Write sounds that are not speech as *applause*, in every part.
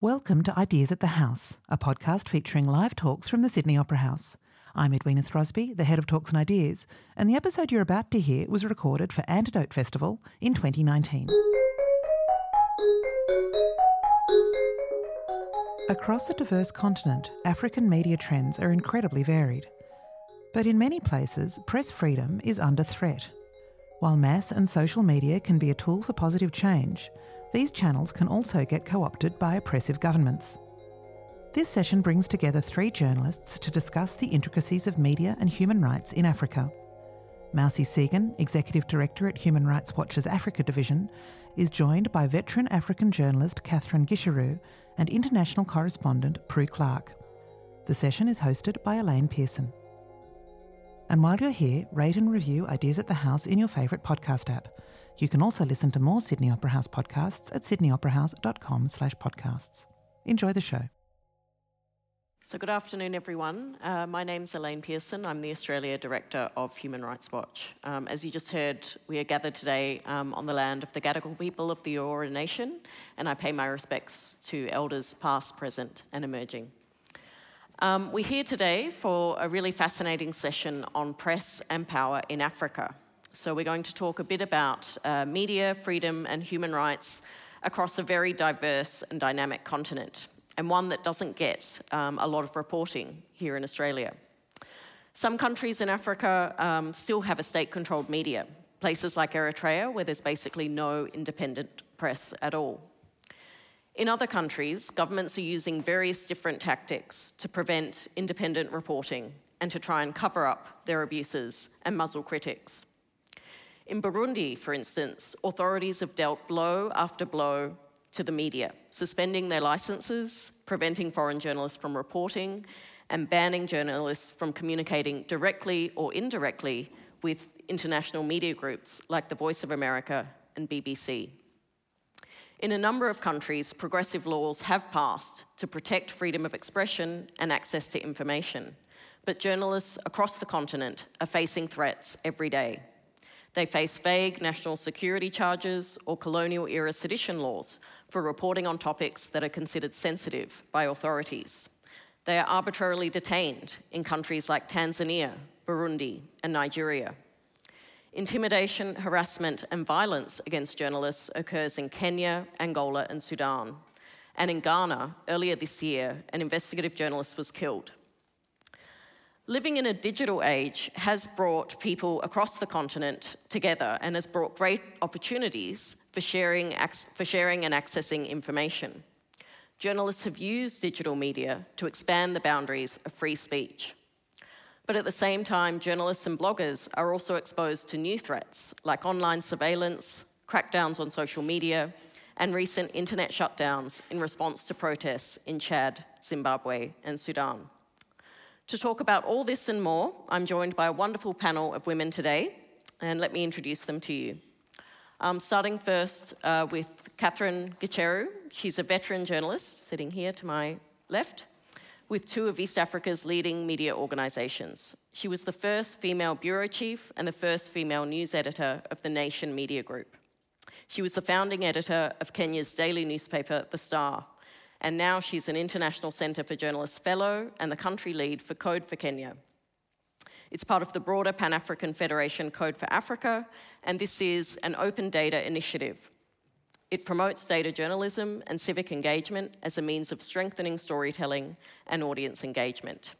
Welcome to Ideas at the House, a podcast featuring live talks from the Sydney Opera House. I'm Edwina Throsby, the head of Talks and Ideas, and the episode you're about to hear was recorded for Antidote Festival in 2019. Across a diverse continent, African media trends are incredibly varied. But in many places, press freedom is under threat. While mass and social media can be a tool for positive change, these channels can also get co opted by oppressive governments. This session brings together three journalists to discuss the intricacies of media and human rights in Africa. Mausi Segun, Executive Director at Human Rights Watch's Africa Division, is joined by veteran African journalist Catherine Gicheru and international correspondent Prue Clarke. The session is hosted by Elaine Pearson. And while you're here, rate and review Ideas at the House in your favourite podcast app. You can also listen to more Sydney Opera House podcasts at sydneyoperahouse.com slash podcasts. Enjoy the show. So, good afternoon, everyone. Uh, my name's Elaine Pearson. I'm the Australia Director of Human Rights Watch. Um, as you just heard, we are gathered today um, on the land of the Gadigal people of the Eora Nation, and I pay my respects to elders past, present, and emerging. Um, we're here today for a really fascinating session on press and power in Africa. So, we're going to talk a bit about uh, media, freedom, and human rights across a very diverse and dynamic continent, and one that doesn't get um, a lot of reporting here in Australia. Some countries in Africa um, still have a state controlled media, places like Eritrea, where there's basically no independent press at all. In other countries, governments are using various different tactics to prevent independent reporting and to try and cover up their abuses and muzzle critics. In Burundi, for instance, authorities have dealt blow after blow to the media, suspending their licenses, preventing foreign journalists from reporting, and banning journalists from communicating directly or indirectly with international media groups like the Voice of America and BBC. In a number of countries, progressive laws have passed to protect freedom of expression and access to information, but journalists across the continent are facing threats every day. They face vague national security charges or colonial era sedition laws for reporting on topics that are considered sensitive by authorities. They are arbitrarily detained in countries like Tanzania, Burundi, and Nigeria. Intimidation, harassment, and violence against journalists occurs in Kenya, Angola, and Sudan. And in Ghana, earlier this year, an investigative journalist was killed Living in a digital age has brought people across the continent together and has brought great opportunities for sharing, for sharing and accessing information. Journalists have used digital media to expand the boundaries of free speech. But at the same time, journalists and bloggers are also exposed to new threats like online surveillance, crackdowns on social media, and recent internet shutdowns in response to protests in Chad, Zimbabwe, and Sudan. To talk about all this and more, I'm joined by a wonderful panel of women today, and let me introduce them to you. Um, starting first uh, with Catherine Gicheru. She's a veteran journalist sitting here to my left with two of East Africa's leading media organisations. She was the first female bureau chief and the first female news editor of the Nation Media Group. She was the founding editor of Kenya's daily newspaper, The Star, and now she's an International Centre for Journalists Fellow and the country lead for Code for Kenya. It's part of the broader Pan African Federation Code for Africa, and this is an open data initiative. It promotes data journalism and civic engagement as a means of strengthening storytelling and audience engagement.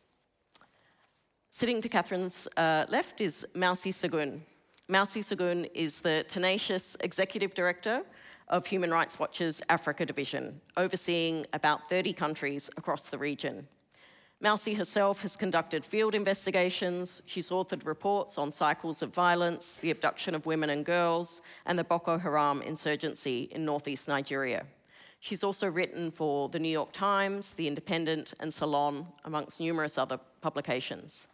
Sitting to Catherine's uh, left is Mausi Segun. Mausi Segun is the tenacious executive director of Human Rights Watch's Africa Division, overseeing about 30 countries across the region. Mausi herself has conducted field investigations. She's authored reports on cycles of violence, the abduction of women and girls, and the Boko Haram insurgency in northeast Nigeria. She's also written for the New York Times, The Independent, and Salon, amongst numerous other publications.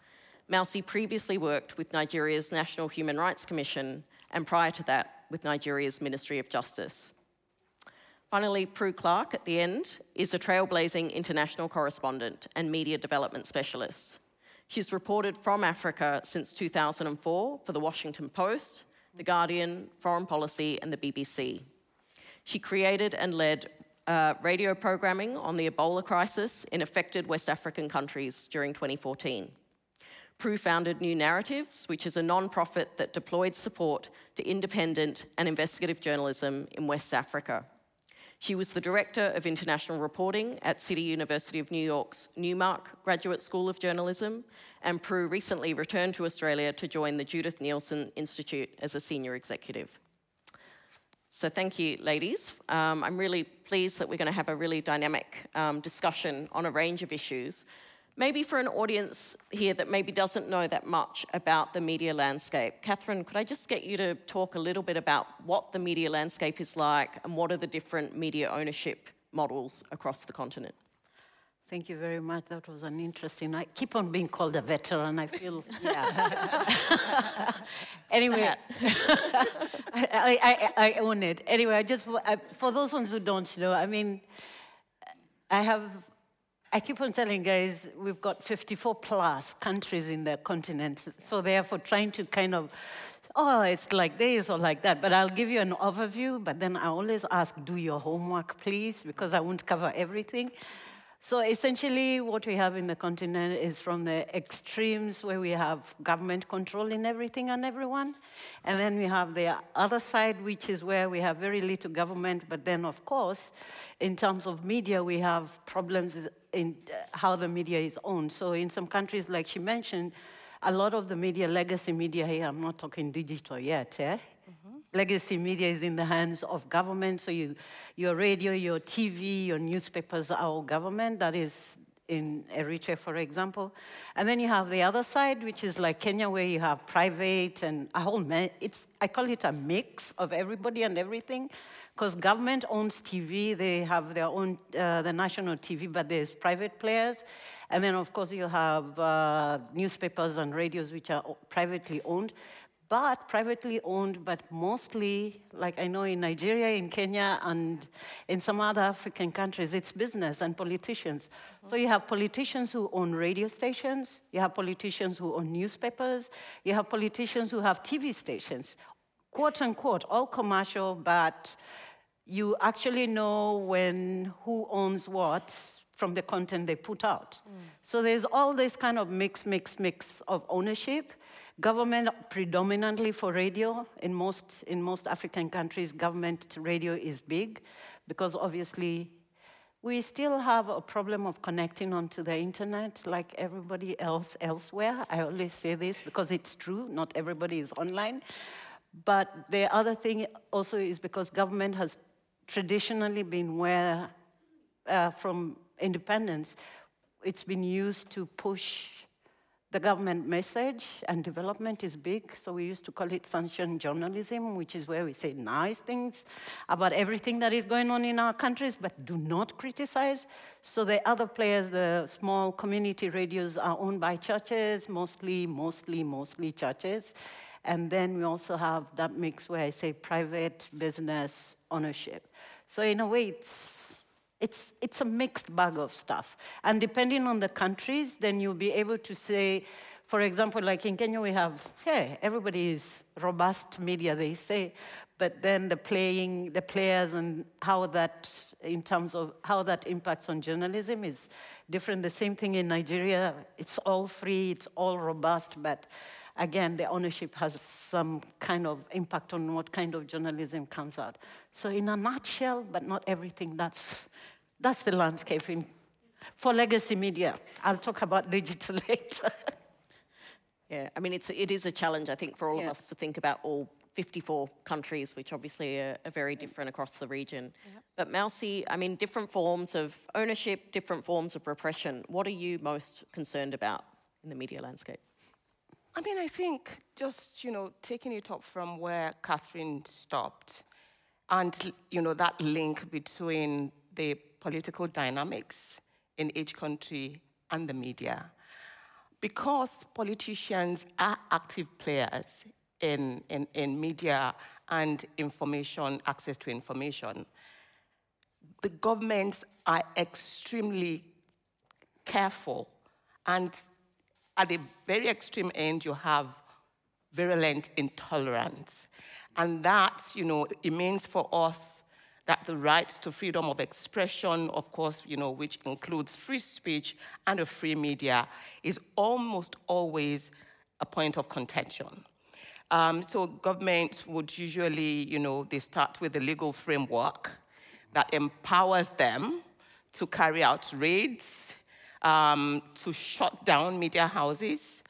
Mausi previously worked with Nigeria's National Human Rights Commission, and prior to that, with Nigeria's Ministry of Justice. Finally, Prue Clarke, at the end is a trailblazing international correspondent and media development specialist. She's reported from Africa since 2004 for The Washington Post, The Guardian, Foreign Policy, and the BBC. She created and led uh, radio programming on the Ebola crisis in affected West African countries during 2014. Prue founded New Narratives, which is a non-profit that deployed support to independent and investigative journalism in West Africa. She was the Director of International Reporting at City University of New York's Newmark Graduate School of Journalism, and Prue recently returned to Australia to join the Judith Neilson Institute as a Senior Executive. So thank you, ladies. Um, I'm really pleased that we're going to have a really dynamic um, discussion on a range of issues. Maybe for an audience here that maybe doesn't know that much about the media landscape, Catherine, could I just get you to talk a little bit about what the media landscape is like and what are the different media ownership models across the continent? Thank you very much. That was an interesting. I keep on being called a veteran. I feel, yeah. *laughs* anyway, *laughs* I, I, I, own it. Anyway, I just I, for those ones who don't know, I mean, I have I keep on telling guys we've got 54 plus countries in the continent. So therefore, trying to kind of, oh, it's like this or like that. But I'll give you an overview. But then I always ask, do your homework, please, because I won't cover everything. So essentially, what we have in the continent is from the extremes where we have government controlling everything and everyone, and then we have the other side, which is where we have very little government, but then, of course, in terms of media, we have problems in uh, how the media is owned. So in some countries, like she mentioned, a lot of the media, legacy media here, I'm not talking digital yet, eh? Legacy media is in the hands of government. So you, your radio, your TV, your newspapers are all government. That is in Eritrea, for example. And then you have the other side, which is like Kenya, where you have private and a whole, it's, I call it a mix of everybody and everything. Because government owns TV, they have their own, uh, the national TV, but there's private players. And then, of course, you have uh, newspapers and radios, which are privately owned but privately owned, but mostly, like I know in Nigeria, in Kenya, and in some other African countries, it's business and politicians. Mm-hmm. So you have politicians who own radio stations, you have politicians who own newspapers, you have politicians who have TV stations, quote unquote, all commercial, but you actually know when who owns what from the content they put out. Mm. So there's all this kind of mix, mix, mix of ownership. Government predominantly for radio. In most, in most African countries, government radio is big because obviously we still have a problem of connecting onto the internet like everybody else elsewhere. I always say this because it's true, not everybody is online. But the other thing also is because government has traditionally been where, uh, from independence, it's been used to push the government message and development is big, so we used to call it sunshine journalism, which is where we say nice things about everything that is going on in our countries, but do not criticize. So the other players, the small community radios, are owned by churches, mostly, mostly, mostly churches. And then we also have that mix where I say private business ownership. So in a way, it's it's, it's a mixed bag of stuff. And depending on the countries, then you'll be able to say, for example, like in Kenya, we have, hey, everybody is robust media, they say, but then the playing, the players and how that, in terms of how that impacts on journalism is different. The same thing in Nigeria, it's all free, it's all robust, but again, the ownership has some kind of impact on what kind of journalism comes out. So in a nutshell, but not everything, that's that's the landscape in, for legacy media. I'll talk about digital *laughs* later. yeah, I mean, it's, it is a challenge, I think, for all yeah. of us to think about all 54 countries, which obviously are, are very different across the region. But Mausi, I mean, different forms of ownership, different forms of repression. What are you most concerned about in the media landscape? I mean, I think just, you know, taking it up from where Catherine stopped and, you know, that link between the political dynamics in each country and the media. Because politicians are active players in, in, in media and information, access to information, the governments are extremely careful. And at the very extreme end, you have virulent intolerance. And that, you know, it means for us that the right to freedom of expression, of course, you know, which includes free speech and a free media, is almost always a point of contention. Um, so governments would usually, you know, they start with a legal framework that empowers them to carry out raids, um, to shut down media houses.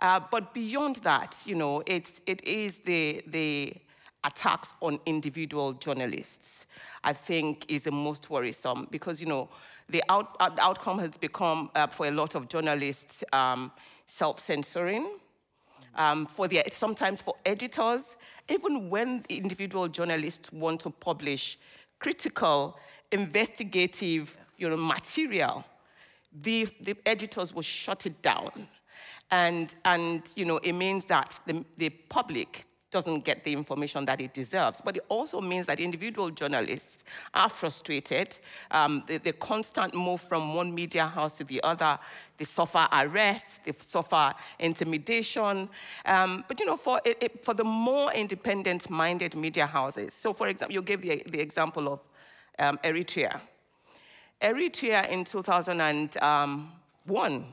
Uh, but beyond that, you know, it's, it is the, the attacks on individual journalists, I think is the most worrisome because, you know, the, out, uh, outcome has become, uh, for a lot of journalists, um, self-censoring. Um, for the, sometimes for editors, even when individual journalists want to publish critical, investigative you know, material, the, the editors will shut it down. And, and you know, it means that the, the public doesn't get the information that it deserves. But it also means that individual journalists are frustrated. Um, the, the, constant move from one media house to the other, they suffer arrests, they suffer intimidation. Um, but you know, for, it, for the more independent-minded media houses, so for example, you gave the, the example of um, Eritrea. Eritrea in 2001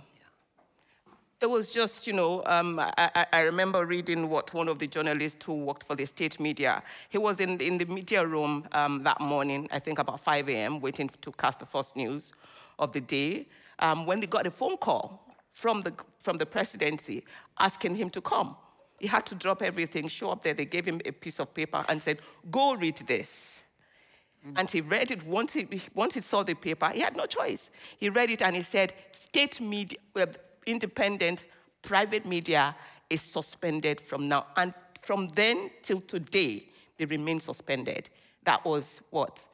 it was just, you know, um, I, I, remember reading what one of the journalists who worked for the state media, he was in, in the media room um, that morning, I think about 5 a.m., waiting to cast the first news of the day, um, when they got a phone call from the, from the presidency asking him to come. He had to drop everything, show up there. They gave him a piece of paper and said, go read this. And he read it once he, once he saw the paper. He had no choice. He read it and he said, state media, um, independent private media is suspended from now. And from then till today, they remain suspended. That was what?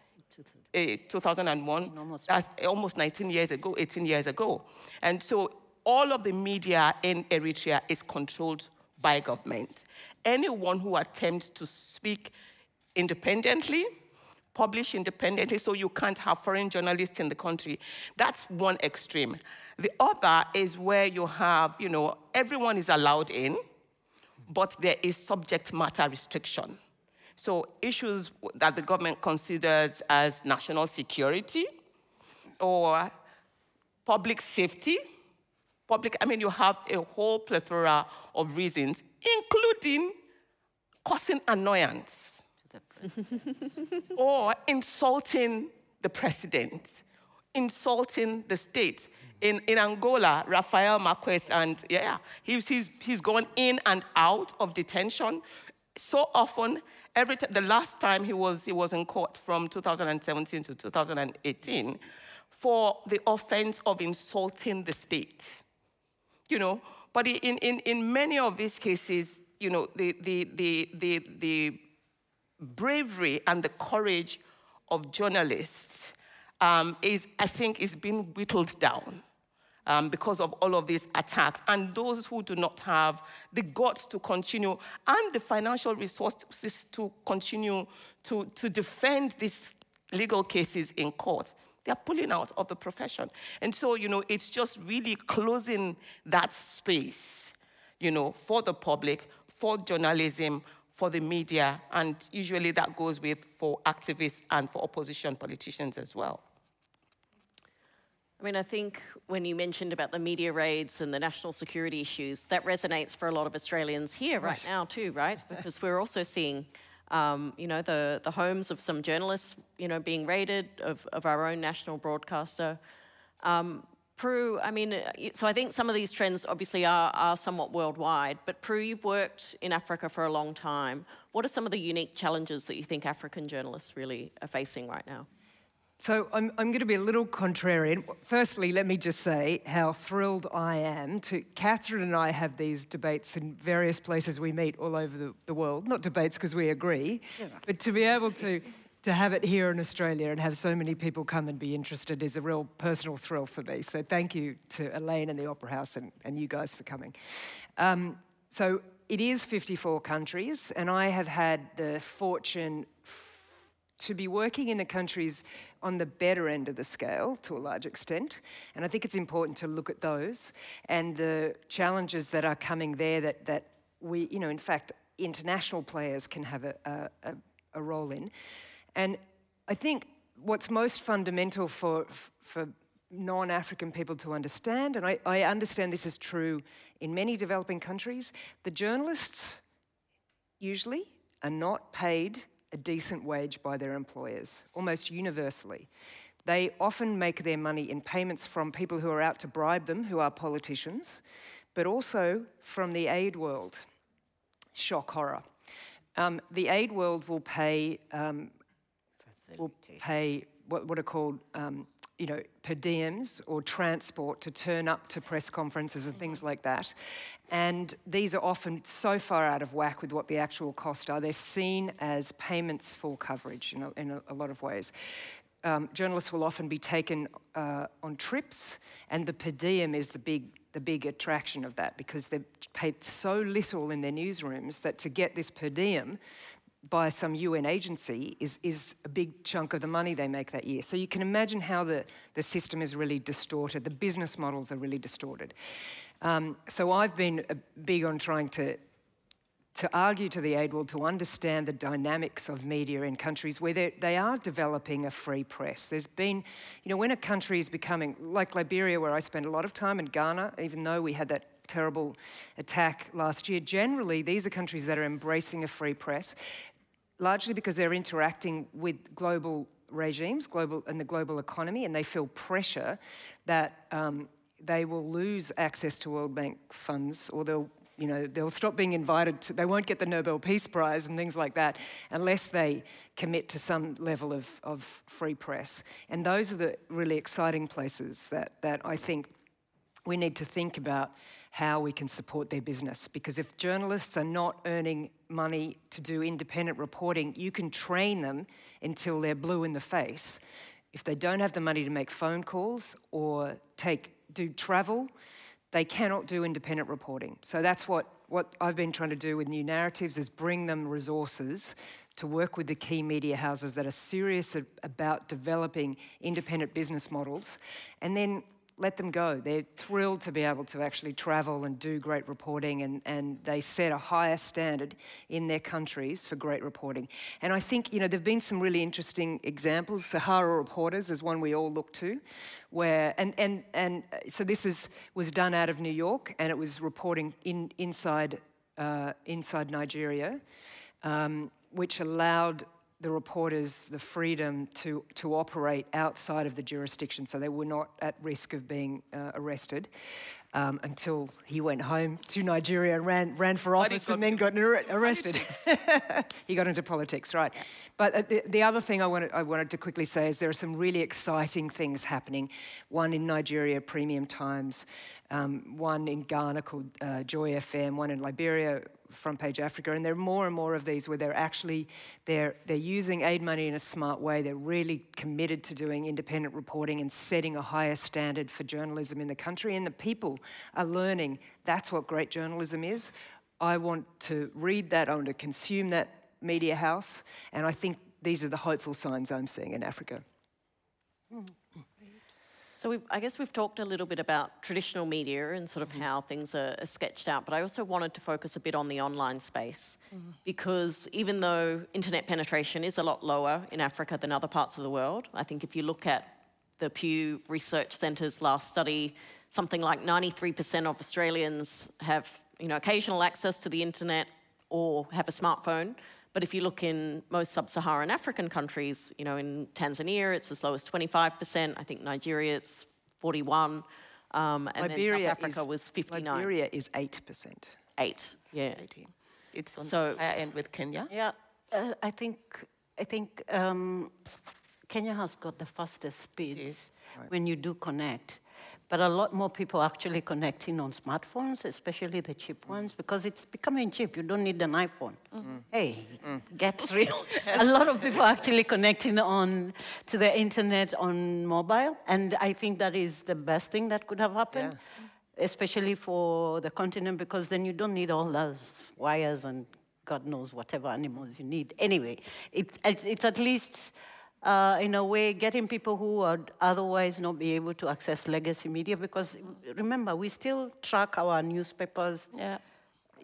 Eh, 2001. Almost. That's almost 19 years ago, 18 years ago. And so all of the media in Eritrea is controlled by government. Anyone who attempts to speak independently, publish independently, so you can't have foreign journalists in the country, that's one extreme. The other is where you have, you know, everyone is allowed in, but there is subject matter restriction. So issues that the government considers as national security or public safety, public, I mean, you have a whole plethora of reasons, including causing annoyance *laughs* or insulting the president, insulting the state in, in Angola, Rafael Marques, and yeah, he's, he's, he's gone in and out of detention so often. Every t- the last time he was, he was in court from 2017 to 2018 for the offense of insulting the state. You know, but in, in, in many of these cases, you know, the, the, the, the, the bravery and the courage of journalists um, is, I think, is being whittled down um, because of all of these attacks. And those who do not have the guts to continue and the financial resources to continue to, to defend these legal cases in court, they're pulling out of the profession. And so, you know, it's just really closing that space, you know, for the public, for journalism, for the media, and usually that goes with for activists and for opposition politicians as well. I mean, I think when you mentioned about the media raids and the national security issues, that resonates for a lot of Australians here right, right now too, right? *laughs* Because we're also seeing, um, you know, the, the homes of some journalists, you know, being raided, of, of our own national broadcaster. Um, Prue, I mean, uh, so I think some of these trends obviously are, are somewhat worldwide, but Prue, you've worked in Africa for a long time. What are some of the unique challenges that you think African journalists really are facing right now? So I'm, I'm going to be a little contrarian. Firstly, let me just say how thrilled I am to. Catherine and I have these debates in various places we meet all over the, the world. Not debates because we agree, yeah. but to be able to to have it here in Australia and have so many people come and be interested is a real personal thrill for me. So thank you to Elaine and the Opera House and, and you guys for coming. Um, so it is 54 countries, and I have had the fortune to be working in the countries on the better end of the scale to a large extent. And I think it's important to look at those and the challenges that are coming there that, that we, you know, in fact, international players can have a, a, a role in. And I think what's most fundamental for, for non African people to understand, and I, I understand this is true in many developing countries, the journalists usually are not paid a decent wage by their employers, almost universally. They often make their money in payments from people who are out to bribe them, who are politicians, but also from the aid world. Shock horror. Um, the aid world will pay um, will pay what, what are called um, you know, per diems or transport to turn up to press conferences and things like that. And these are often so far out of whack with what the actual costs are. They're seen as payments for coverage in a, in a, a lot of ways. Um, journalists will often be taken uh, on trips, and the per diem is the big, the big attraction of that because they're paid so little in their newsrooms that to get this per diem, by some UN agency is, is a big chunk of the money they make that year. So you can imagine how the, the system is really distorted, the business models are really distorted. Um, so I've been uh, big on trying to, to argue to the aid world to understand the dynamics of media in countries where they are developing a free press. There's been, you know, when a country is becoming, like Liberia, where I spent a lot of time, in Ghana, even though we had that terrible attack last year, generally these are countries that are embracing a free press largely because they're interacting with global regimes, global and the global economy, and they feel pressure that um, they will lose access to World Bank funds, or they'll you know they'll stop being invited to, they won't get the nobel peace prize and things like that unless they commit to some level of, of free press. And those are the really exciting places that, that i think we need to think about how we can support their business. Because if journalists are not earning money to do independent reporting, you can train them until they're blue in the face. If they don't have the money to make phone calls or take do travel, they cannot do independent reporting. So that's what, what I've been trying to do with New Narratives is bring them resources to work with the key media houses that are serious about developing independent business models and then let them go. They're thrilled to be able to actually travel and do great reporting, and, and they set a higher standard in their countries for great reporting. And I think, you know, there have been some really interesting examples. Sahara Reporters is one we all look to, where, and, and, and so this is, was done out of New York, and it was reporting in, inside, uh, inside Nigeria, um, which allowed the reporters the freedom to, to operate outside of the jurisdiction, so they were not at risk of being uh, arrested um, until he went home to Nigeria and ran, ran for office and then got arrested. *laughs* he got into politics, right. But uh, the, the other thing I wanted, I wanted to quickly say is there are some really exciting things happening. One in Nigeria, Premium Times, um, one in Ghana called uh, Joy FM, one in Liberia, Front Page Africa, and there are more and more of these where they're actually they're they're using aid money in a smart way. They're really committed to doing independent reporting and setting a higher standard for journalism in the country, and the people are learning that's what great journalism is. I want to read that. I want to consume that media house, and I think these are the hopeful signs I'm seeing in Africa. Mm. So I guess we've talked a little bit about traditional media and sort of mm-hmm. how things are, are, sketched out, but I also wanted to focus a bit on the online space mm-hmm. because even though internet penetration is a lot lower in Africa than other parts of the world, I think if you look at the Pew Research Centre's last study, something like 93% of Australians have you know occasional access to the internet or have a smartphone. But if you look in most sub-Saharan African countries, you know, in Tanzania, it's as low as 25%. I think Nigeria, it's 41. Um, and Liberia then South Africa is, was 59. Liberia is 8%. Eight, yeah. 18. It's on so, the higher end with Kenya. Yeah, uh, I think, I think um, Kenya has got the fastest speeds when you do connect. But a lot more people actually connecting on smartphones, especially the cheap ones, because it's becoming cheap. You don't need an iPhone. Mm. Hey, mm. get *laughs* real. a lot of people actually connecting on to the internet on mobile, and I think that is the best thing that could have happened, yeah. especially for the continent, because then you don't need all those wires and God knows whatever animals you need. Anyway, it, it's, it's at least uh, in a way, getting people who would otherwise not be able to access legacy media, because remember, we still track our newspapers. Yeah.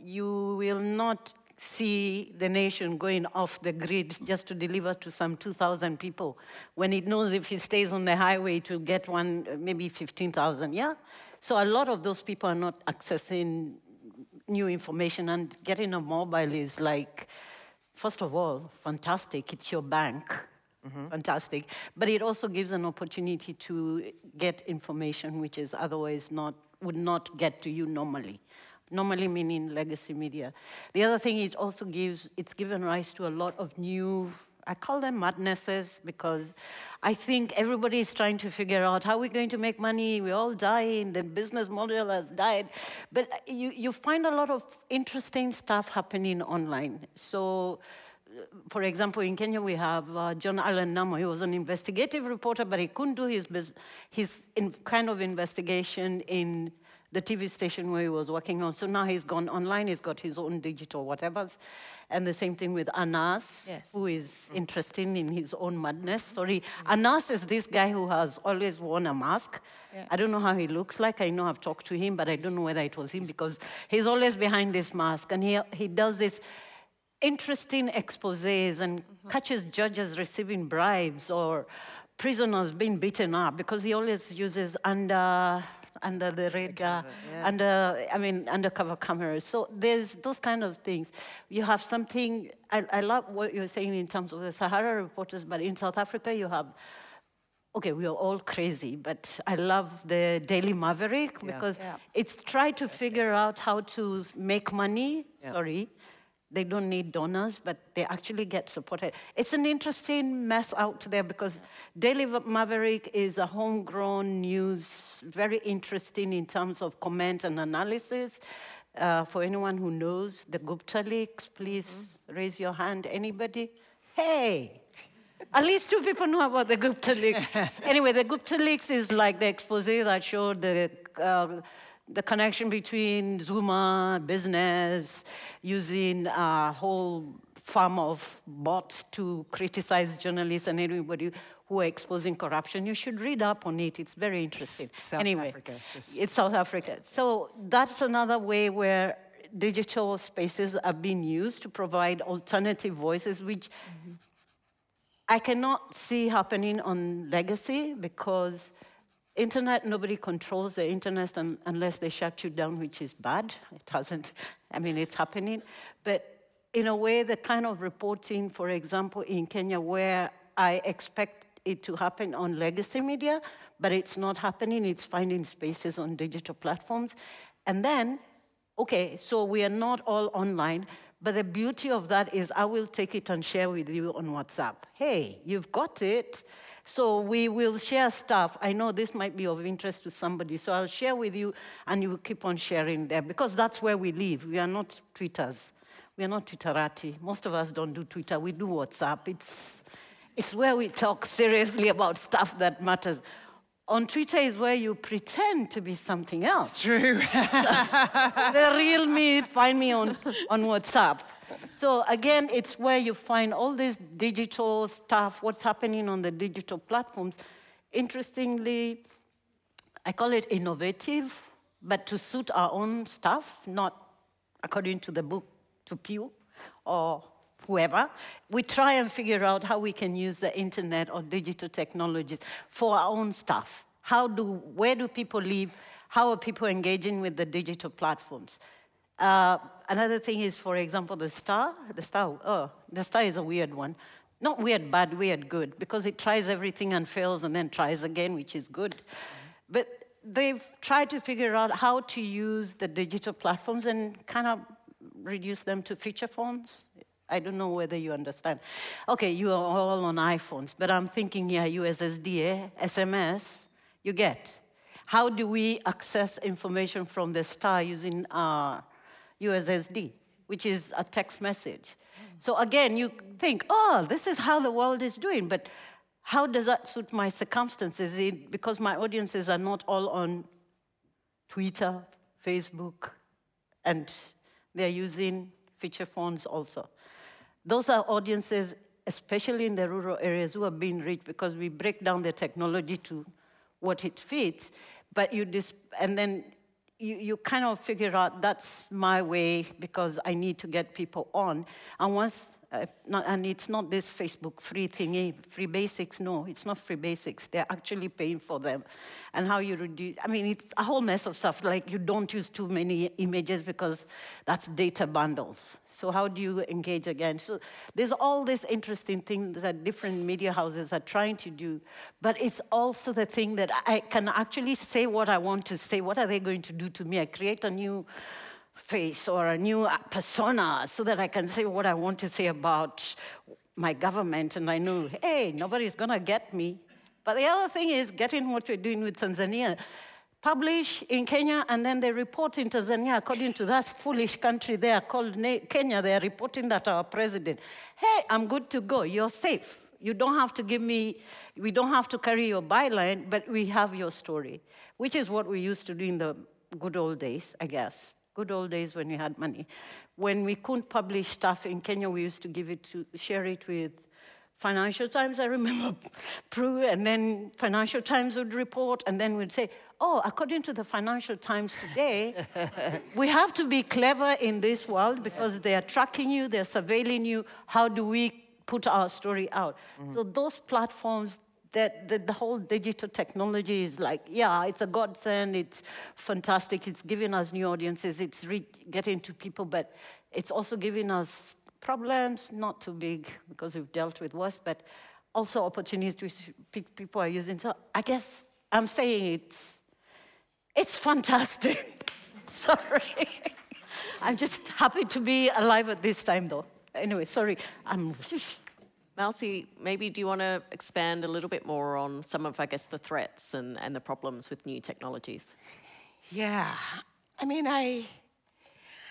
You will not see the nation going off the grid just to deliver to some 2,000 people when it knows if he stays on the highway to get one, maybe 15,000, yeah? So a lot of those people are not accessing new information and getting a mobile is like, first of all, fantastic. It's your bank. Mm-hmm. Fantastic. But it also gives an opportunity to get information which is otherwise not would not get to you normally normally meaning legacy media. The other thing it also gives, it's given rise to a lot of new, I call them madnesses because I think everybody is trying to figure out how we're going to make money. We're all dying, the business model has died. But you, you find a lot of interesting stuff happening online. So, for example, in Kenya, we have uh, John Allan Namu. He was an investigative reporter, but he couldn't do his, his in, kind of investigation in the TV station where he was working on. So now he's gone online, he's got his own digital whatevers. And the same thing with Anas, yes. who is mm. interested in his own madness. Sorry, mm. Anas is this guy who has always worn a mask. Yeah. I don't know how he looks like. I know I've talked to him, but I don't know whether it was him because he's always behind this mask. And he, he does this interesting exposes and mm-hmm. catches judges receiving bribes or prisoners being beaten up because he always uses under under the radar, yeah. under, I mean, undercover cameras. So there's those kind of things. You have something, I, I love what you're saying in terms of the Sahara reporters, but in South Africa you have okay, we are all crazy, but I love the Daily Maverick because yeah. it's try to figure out how to make money, sorry, they don't need donors, but they actually get supported. It's an interesting mess out there because Daily Maverick is a homegrown news, very interesting in terms of comment and analysis. Uh, for anyone who knows the Gupta leaks, please mm-hmm. raise your hand. Anybody? Hey! At least two people know about the Gupta leaks. *laughs* anyway, the Gupta leaks is like the expose that showed the uh, the connection between Zuma business, using a whole farm of bots to criticize journalists and anybody who are exposing corruption. You should read up on it. It's very interesting. It's South anyway, Africa. Just... It's South Africa. So that's another way where digital spaces are being used to provide alternative voices, which mm-hmm. I cannot see happening on legacy because Internet, nobody controls the internet un- unless they shut you down, which is bad. It hasn't, I mean, it's happening. But in a way, the kind of reporting, for example, in Kenya, where I expect it to happen on legacy media, but it's not happening, it's finding spaces on digital platforms. And then, okay, so we are not all online, but the beauty of that is I will take it and share with you on WhatsApp. Hey, you've got it. So we will share stuff. I know this might be of interest to somebody, so I'll share with you and you will keep on sharing there because that's where we live. We are not Twitters. We are not Twitterati. Most of us don't do Twitter, we do WhatsApp. It's, it's where we talk seriously about stuff that matters. On Twitter is where you pretend to be something else. It's true. *laughs* the real me, find me on, on WhatsApp. So again, it's where you find all this digital stuff, what's happening on the digital platforms. Interestingly, I call it innovative, but to suit our own stuff, not according to the book to Pew or whoever. We try and figure out how we can use the internet or digital technologies for our own stuff. How do, where do people live? How are people engaging with the digital platforms? Uh, another thing is, for example, the star. The star, oh, the star is a weird one. Not weird, bad, weird, good, because it tries everything and fails and then tries again, which is good. But they've tried to figure out how to use the digital platforms and kind of reduce them to feature phones. I don't know whether you understand. Okay, you are all on iPhones, but I'm thinking here USSD? SMS, you get. How do we access information from the star using uh, USSD, which is a text message. So again, you think, oh, this is how the world is doing, but how does that suit my circumstances? It, because my audiences are not all on Twitter, Facebook, and they're using feature phones also. Those are audiences, especially in the rural areas, who are being reached because we break down the technology to what it fits. But you dis- and then you, you kind of figure out that's my way because I need to get people on. And once uh, not, and it's not this Facebook free thingy, free basics. No, it's not free basics. They're actually paying for them. And how you reduce, I mean, it's a whole mess of stuff. Like you don't use too many images because that's data bundles. So how do you engage again? So there's all these interesting things that different media houses are trying to do. But it's also the thing that I can actually say what I want to say. What are they going to do to me? I create a new face or a new uh, persona so that I can say what I want to say about my government and I knew, hey, nobody's going to get me. But the other thing is getting what we're doing with Tanzania. Publish in Kenya and then they report in Tanzania according to that foolish country there called Kenya. They're reporting that our president, hey, I'm good to go. You're safe. You don't have to give me, we don't have to carry your byline, but we have your story, which is what we used to do in the good old days, I guess good old days when we had money. When we couldn't publish stuff in Kenya, we used to give it to, share it with Financial Times, I remember, *laughs* Prue, and then Financial Times would report, and then we'd say, oh, according to the Financial Times today, *laughs* we have to be clever in this world because they are tracking you, they're surveilling you. How do we put our story out? Mm-hmm. So those platforms, that the, the, whole digital technology is like, yeah, it's a godsend, it's fantastic, it's giving us new audiences, it's re- getting to people, but it's also giving us problems, not too big because we've dealt with worse, but also opportunities which people are using. So I guess I'm saying it's, it's fantastic. *laughs* sorry. *laughs* I'm just happy to be alive at this time, though. Anyway, sorry. I'm. *laughs* Mausi, maybe do you want to expand a little bit more on some of, I guess, the threats and, and the problems with new technologies? Yeah, I mean, I,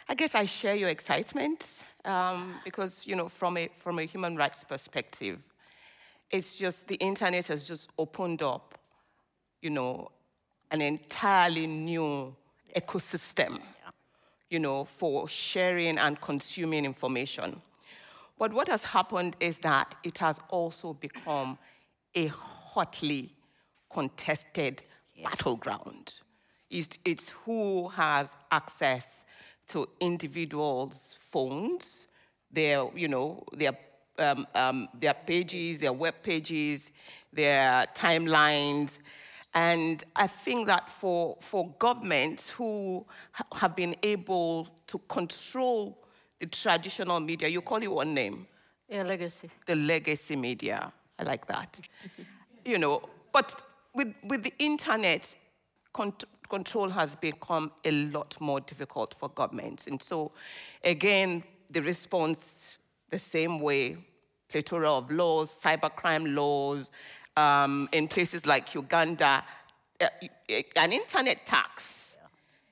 I guess I share your excitement um, because, you know, from a, from a human rights perspective, it's just the internet has just opened up, you know, an entirely new ecosystem, you know, for sharing and consuming information. But what has happened is that it has also become a hotly contested battleground. It's, it's who has access to individuals' phones, their, you know, their, um, um, their pages, their web pages, their timelines. And I think that for, for governments who ha- have been able to control traditional media, you call it one name. Yeah, legacy. The legacy media. I like that. *laughs* you know, but with, with the internet, cont- control has become a lot more difficult for governments. And so, again, the response the same way plethora of laws, cybercrime laws, um, in places like Uganda, uh, an internet tax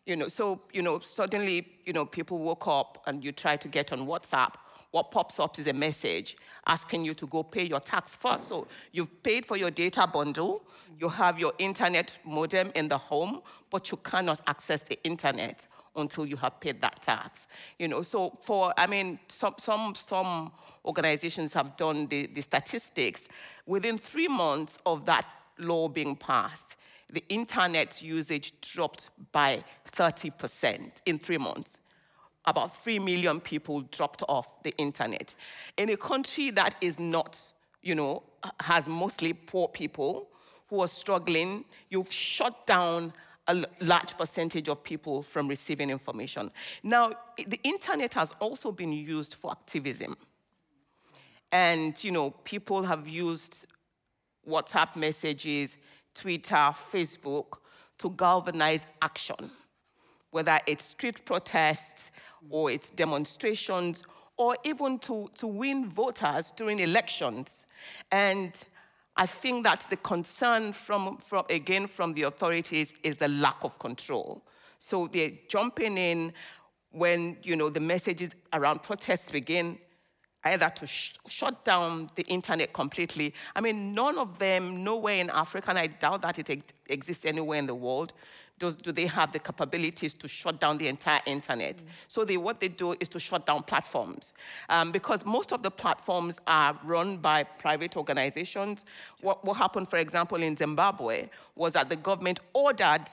you know, so, you know, suddenly, you know, people woke up and you try to get on WhatsApp. What pops up is a message asking you to go pay your tax first. So you've paid for your data bundle, you have your internet modem in the home, but you cannot access the internet until you have paid that tax. You know, so for, I mean, some, some, some organizations have done the, the statistics. Within three months of that law being passed, the internet usage dropped by 30% in three months. About 3 million people dropped off the internet. In a country that is not, you know, has mostly poor people who are struggling, you've shut down a large percentage of people from receiving information. Now, the internet has also been used for activism. And, you know, people have used WhatsApp messages, Twitter, Facebook to galvanize action, whether it's street protests or it's demonstrations or even to, to win voters during elections. And I think that the concern from, from, again from the authorities is the lack of control. So they're jumping in when you know the messages around protests begin either to sh- shut down the internet completely. I mean, none of them, nowhere in Africa, and I doubt that it ex- exists anywhere in the world, does, do they have the capabilities to shut down the entire internet. Mm. So they, what they do is to shut down platforms. Um, because most of the platforms are run by private organizations. What, what happened, for example, in Zimbabwe was that the government ordered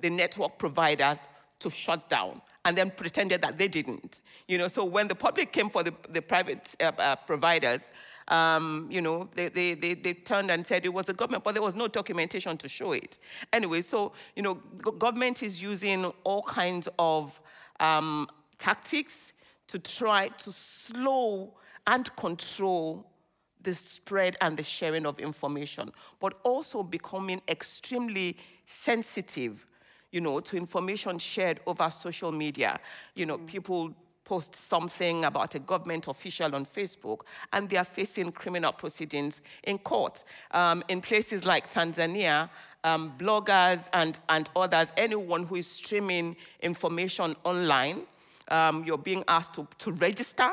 the network providers to shut down and then pretended that they didn't. You know, so when the public came for the, the private uh, uh, providers, um, you know, they, they, they, they, turned and said it was the government, but there was no documentation to show it. Anyway, so, you know, government is using all kinds of um, tactics to try to slow and control the spread and the sharing of information, but also becoming extremely sensitive, you know, to information shared over social media. You know, mm. people post something about a government official on Facebook, and they are facing criminal proceedings in court. Um, in places like Tanzania, um, bloggers and, and others, anyone who is streaming information online, um, you're being asked to, to register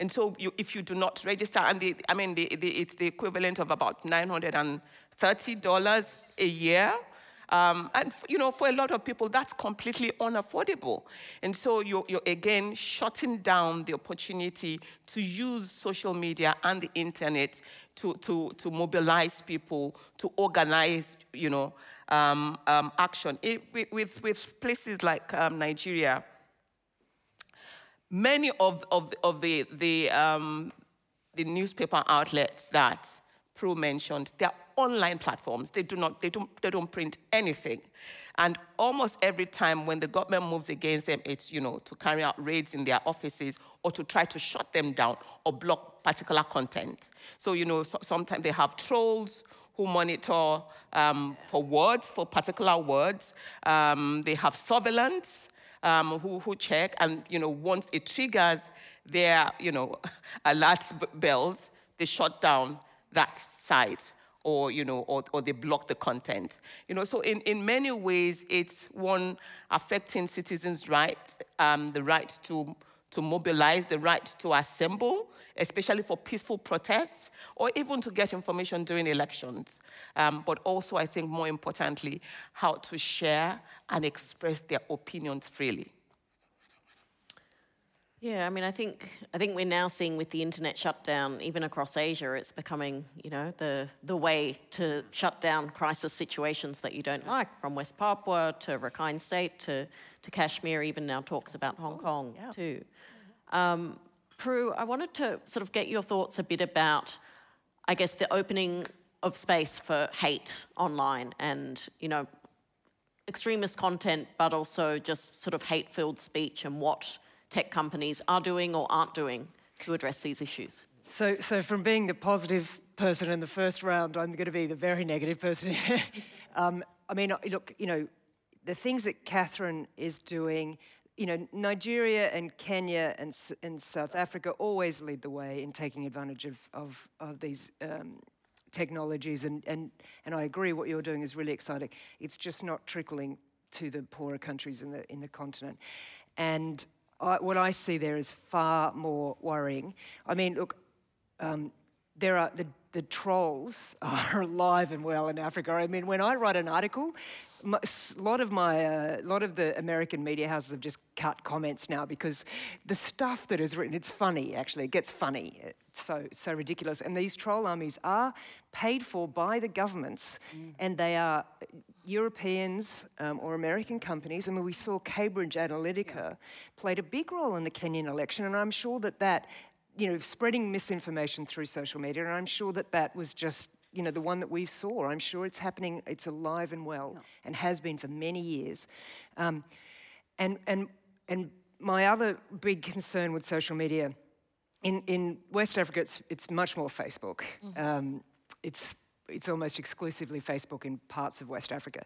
and so you, if you do not register, and the, I mean, the, the, it's the equivalent of about $930 a year. Um, and you know, for a lot of people, that's completely unaffordable. And so you're, you're, again shutting down the opportunity to use social media and the internet to, to, to mobilize people, to organize, you know, um, um, action. It, with, with places like um, Nigeria, many of, of, of the, the, um, the newspaper outlets that Prue mentioned, they're online platforms. They, do not, they, don't, they don't print anything. And almost every time when the government moves against them, it's, you know, to carry out raids in their offices or to try to shut them down or block particular content. So, you know, so, sometimes they have trolls who monitor um, for words, for particular words. Um, they have surveillance um, who, who check, and you know, once it triggers their you know, *laughs* alert bells, they shut down that site or you know or, or they block the content you know so in, in many ways it's one affecting citizens rights um, the right to to mobilize the right to assemble especially for peaceful protests or even to get information during elections. Um, but also, I think more importantly, how to share and express their opinions freely. Yeah, I mean, I think I think we're now seeing with the internet shutdown, even across Asia, it's becoming, you know, the the way to shut down crisis situations that you don't like, from West Papua to Rakhine State to to Kashmir, even now talks about Hong Kong yeah. too. Um, Prue, I wanted to sort of get your thoughts a bit about, I guess, the opening of space for hate online and, you know, extremist content, but also just sort of hate filled speech and what tech companies are doing or aren't doing to address these issues. So, so from being the positive person in the first round, I'm going to be the very negative person. *laughs* um, I mean, look, you know, the things that Catherine is doing you know, Nigeria and Kenya and, and South Africa always lead the way in taking advantage of, of, of these um, technologies. And, and, and I agree, what you're doing is really exciting. It's just not trickling to the poorer countries in the, in the continent. And I, what I see there is far more worrying. I mean, look, um, there are the, the trolls *laughs* are alive and well in Africa. I mean, when I write an article, a lot of my, a uh, lot of the American media houses have just cut comments now because the stuff that is written, it's funny actually, it gets funny, it's so so ridiculous. And these troll armies are paid for by the governments, mm. and they are Europeans um, or American companies. I mean, we saw Cambridge Analytica yeah. played a big role in the Kenyan election, and I'm sure that that you know, spreading misinformation through social media, and I'm sure that that was just you know, the one that we saw. I'm sure it's happening, it's alive and well, no. and has been for many years. Um, and, and, and my other big concern with social media, in, in West Africa, it's, it's much more Facebook. Mm-hmm. Um, it's, it's almost exclusively Facebook in parts of West Africa.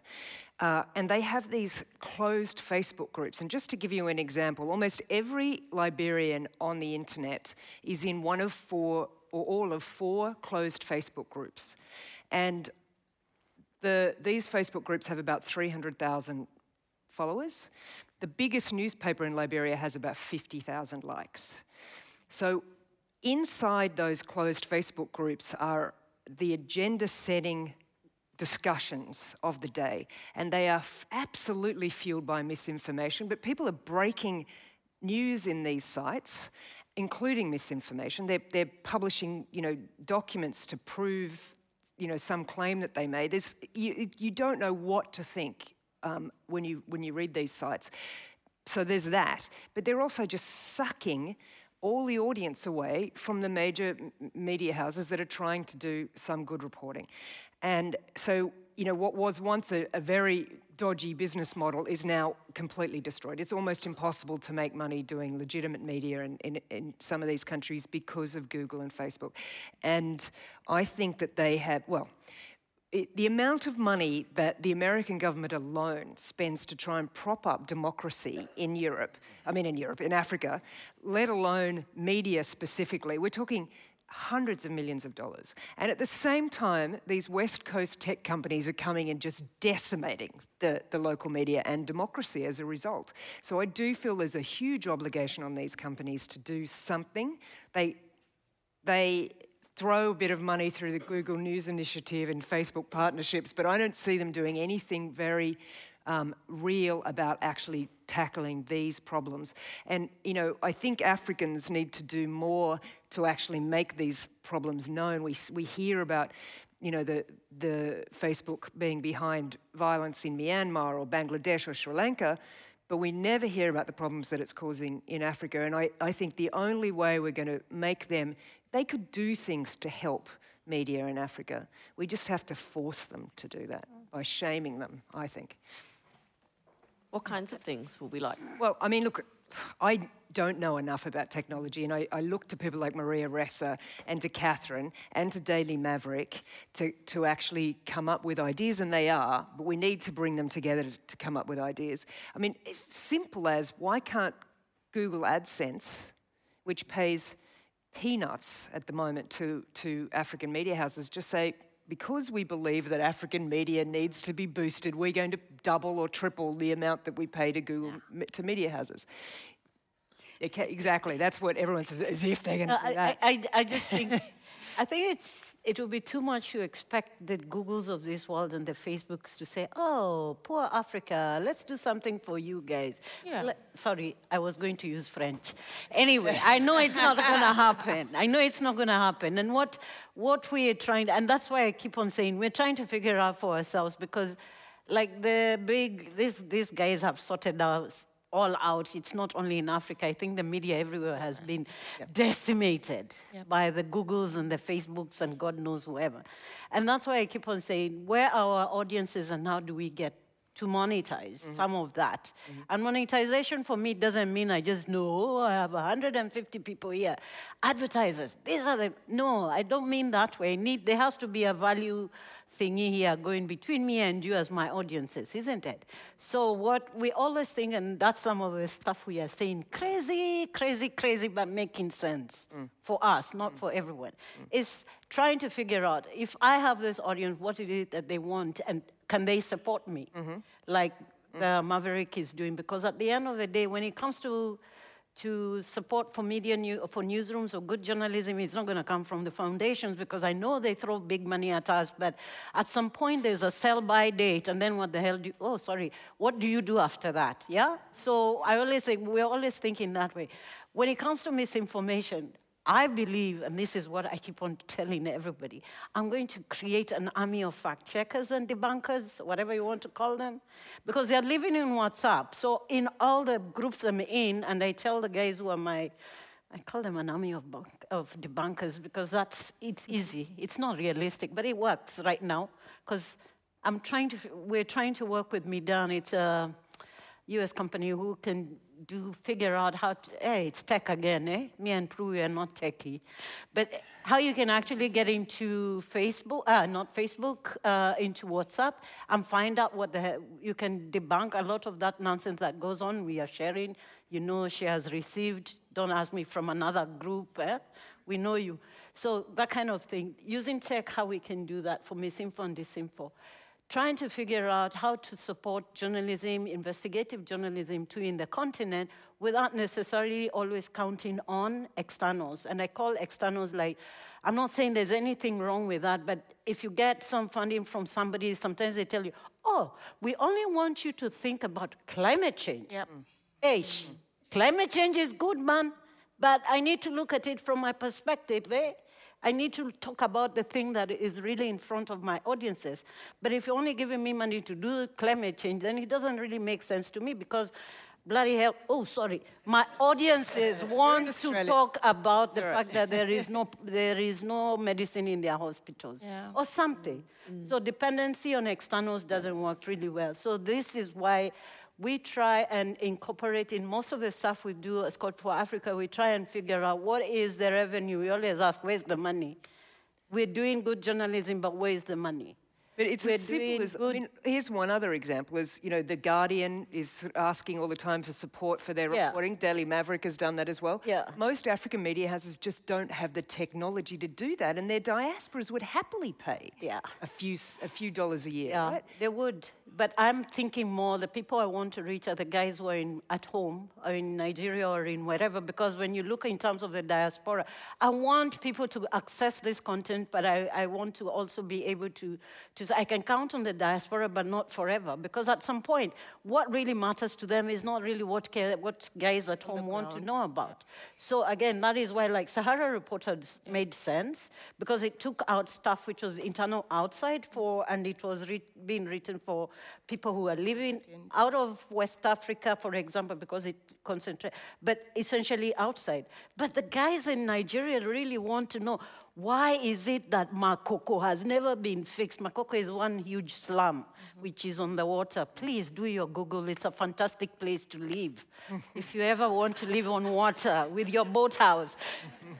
Uh, and they have these closed Facebook groups. And just to give you an example, almost every Liberian on the internet is in one of four or all of four closed Facebook groups. And the, these Facebook groups have about 300,000 followers. The biggest newspaper in Liberia has about 50,000 likes. So, inside those closed Facebook groups are the agenda setting discussions of the day, and they are f- absolutely fueled by misinformation. But people are breaking news in these sites including misinformation. They're, they're publishing, you know, documents to prove, you know, some claim that they made. There's, you, you don't know what to think um, when you when you read these sites. So there's that, but they're also just sucking all the audience away from the major media houses that are trying to do some good reporting. And so, you know, what was once a, a very dodgy business model is now completely destroyed. It's almost impossible to make money doing legitimate media in, in, in, some of these countries because of Google and Facebook. And I think that they have, well, the amount of money that the American government alone spends to try and prop up democracy in Europe, I mean, in Europe, in Africa, let alone media specifically, we're talking hundreds of millions of dollars. And at the same time, these West Coast tech companies are coming and just decimating the, the local media and democracy as a result. So I do feel there's a huge obligation on these companies to do something. They, they throw a bit of money through the Google News Initiative and Facebook partnerships, but I don't see them doing anything very um, real about actually tackling these problems. And, you know, I think Africans need to do more to actually make these problems known. We, we hear about, you know, the, the Facebook being behind violence in Myanmar or Bangladesh or Sri Lanka, but we never hear about the problems that it's causing in Africa. And I, I think the only way we're going to make them, they could do things to help media in Africa. We just have to force them to do that by shaming them, I think. What kinds of things will we like? Well, I mean, look, I don't know enough about technology, and I, I, look to people like Maria Ressa and to Catherine and to Daily Maverick to, to actually come up with ideas, and they are, but we need to bring them together to, to come up with ideas. I mean, simple as why can't Google AdSense, which pays peanuts at the moment to, to African media houses, just say, because we believe that African media needs to be boosted, we're going to double or triple the amount that we pay to Google to media houses. exactly. That's what everyone says, as if they're going to do that. I, I, I just think, *laughs* I think it's it would be too much to expect the Googles of this world and the Facebooks to say, "Oh, poor Africa, let's do something for you guys." Yeah. sorry, I was going to use French. Anyway, I know it's not *laughs* going to happen. I know it's not going to happen. And what what we are trying, and that's why I keep on saying we're trying to figure out for ourselves because, like the big, these these guys have sorted out all out. It's not only in Africa. I think the media everywhere has been yep. decimated yep. by the Googles and the Facebooks and God knows whoever. And that's why I keep on saying where our audiences and how do we get to monetize mm-hmm. some of that. Mm-hmm. And monetization for me doesn't mean I just know, oh, I have 150 people here. Advertisers, these are the, no, I don't mean that way. Need, there has to be a value thingy here going between me and you as my audiences, isn't it? So what we always think, and that's some of the stuff we are saying, crazy, crazy, crazy, but making sense mm. for us, not mm. for everyone, mm. is trying to figure out if I have this audience, what is it that they want, and can they support me? Mm-hmm. Like mm. the Maverick is doing, because at the end of the day, when it comes to to support for media new, for newsrooms or good journalism is not going to come from the foundations because I know they throw big money at us, but at some point there's a sell by date, and then what the hell do you, oh, sorry, what do you do after that? Yeah? So I always say, we're always thinking that way. When it comes to misinformation, I believe, and this is what I keep on telling everybody, I'm going to create an army of fact checkers and debunkers, whatever you want to call them, because they're living in WhatsApp. So in all the groups I'm in, and I tell the guys who are my, I call them an army of, of debunkers because that's, it's easy. It's not realistic, but it works right now because I'm trying to, we're trying to work with Meedan. It's a US company who can do figure out how to, hey, it's tech again, eh? Me and Prue are not techie. But how you can actually get into Facebook, uh, not Facebook, uh, into WhatsApp and find out what the, you can debunk a lot of that nonsense that goes on. We are sharing, you know, she has received, don't ask me from another group, eh? We know you. So that kind of thing. Using tech, how we can do that for misinfo and disinfo trying to figure out how to support journalism, investigative journalism too in the continent without necessarily always counting on externals. And I call externals like, I'm not saying there's anything wrong with that, but if you get some funding from somebody, sometimes they tell you, oh, we only want you to think about climate change. Yep. Hey, mm-hmm. climate change is good, man, but I need to look at it from my perspective, eh? I need to talk about the thing that is really in front of my audiences. But if you're only giving me money to do climate change, then it doesn't really make sense to me because bloody hell, oh, sorry, my audiences *laughs* want to talk about the fact that there is, no, *laughs* there is no medicine in their hospitals yeah. or something. Mm. So dependency on externals doesn't work really well. So this is why we try and incorporate in most of the stuff we do as Code for Africa, we try and figure out what is the revenue. We always ask, where's the money? We're doing good journalism, but where's the money? But it's We're as simple as, I mean, here's one other example is, you know, The Guardian is asking all the time for support for their yeah. reporting. Daily Maverick has done that as well. Yeah. Most African media houses just don't have the technology to do that, and their diasporas would happily pay yeah. a few a few dollars a year. Yeah, right? they would. But I'm thinking more the people I want to reach are the guys who are in, at home or in Nigeria or in wherever, because when you look in terms of the diaspora, I want people to access this content, but I, I want to also be able to, to, I can count on the diaspora, but not forever, because at some point, what really matters to them is not really what, care, what guys at home want to know about. So again, that is why like Sahara Reporters made sense, because it took out stuff which was internal outside for, and it was re- being written for people who are living out of West Africa, for example, because it concentrates, but essentially outside. But the guys in Nigeria really want to know why is it that Makoko has never been fixed? Makoko is one huge slum mm-hmm. which is on the water. Please do your Google. It's a fantastic place to live. *laughs* if you ever want to live on water with your boat house.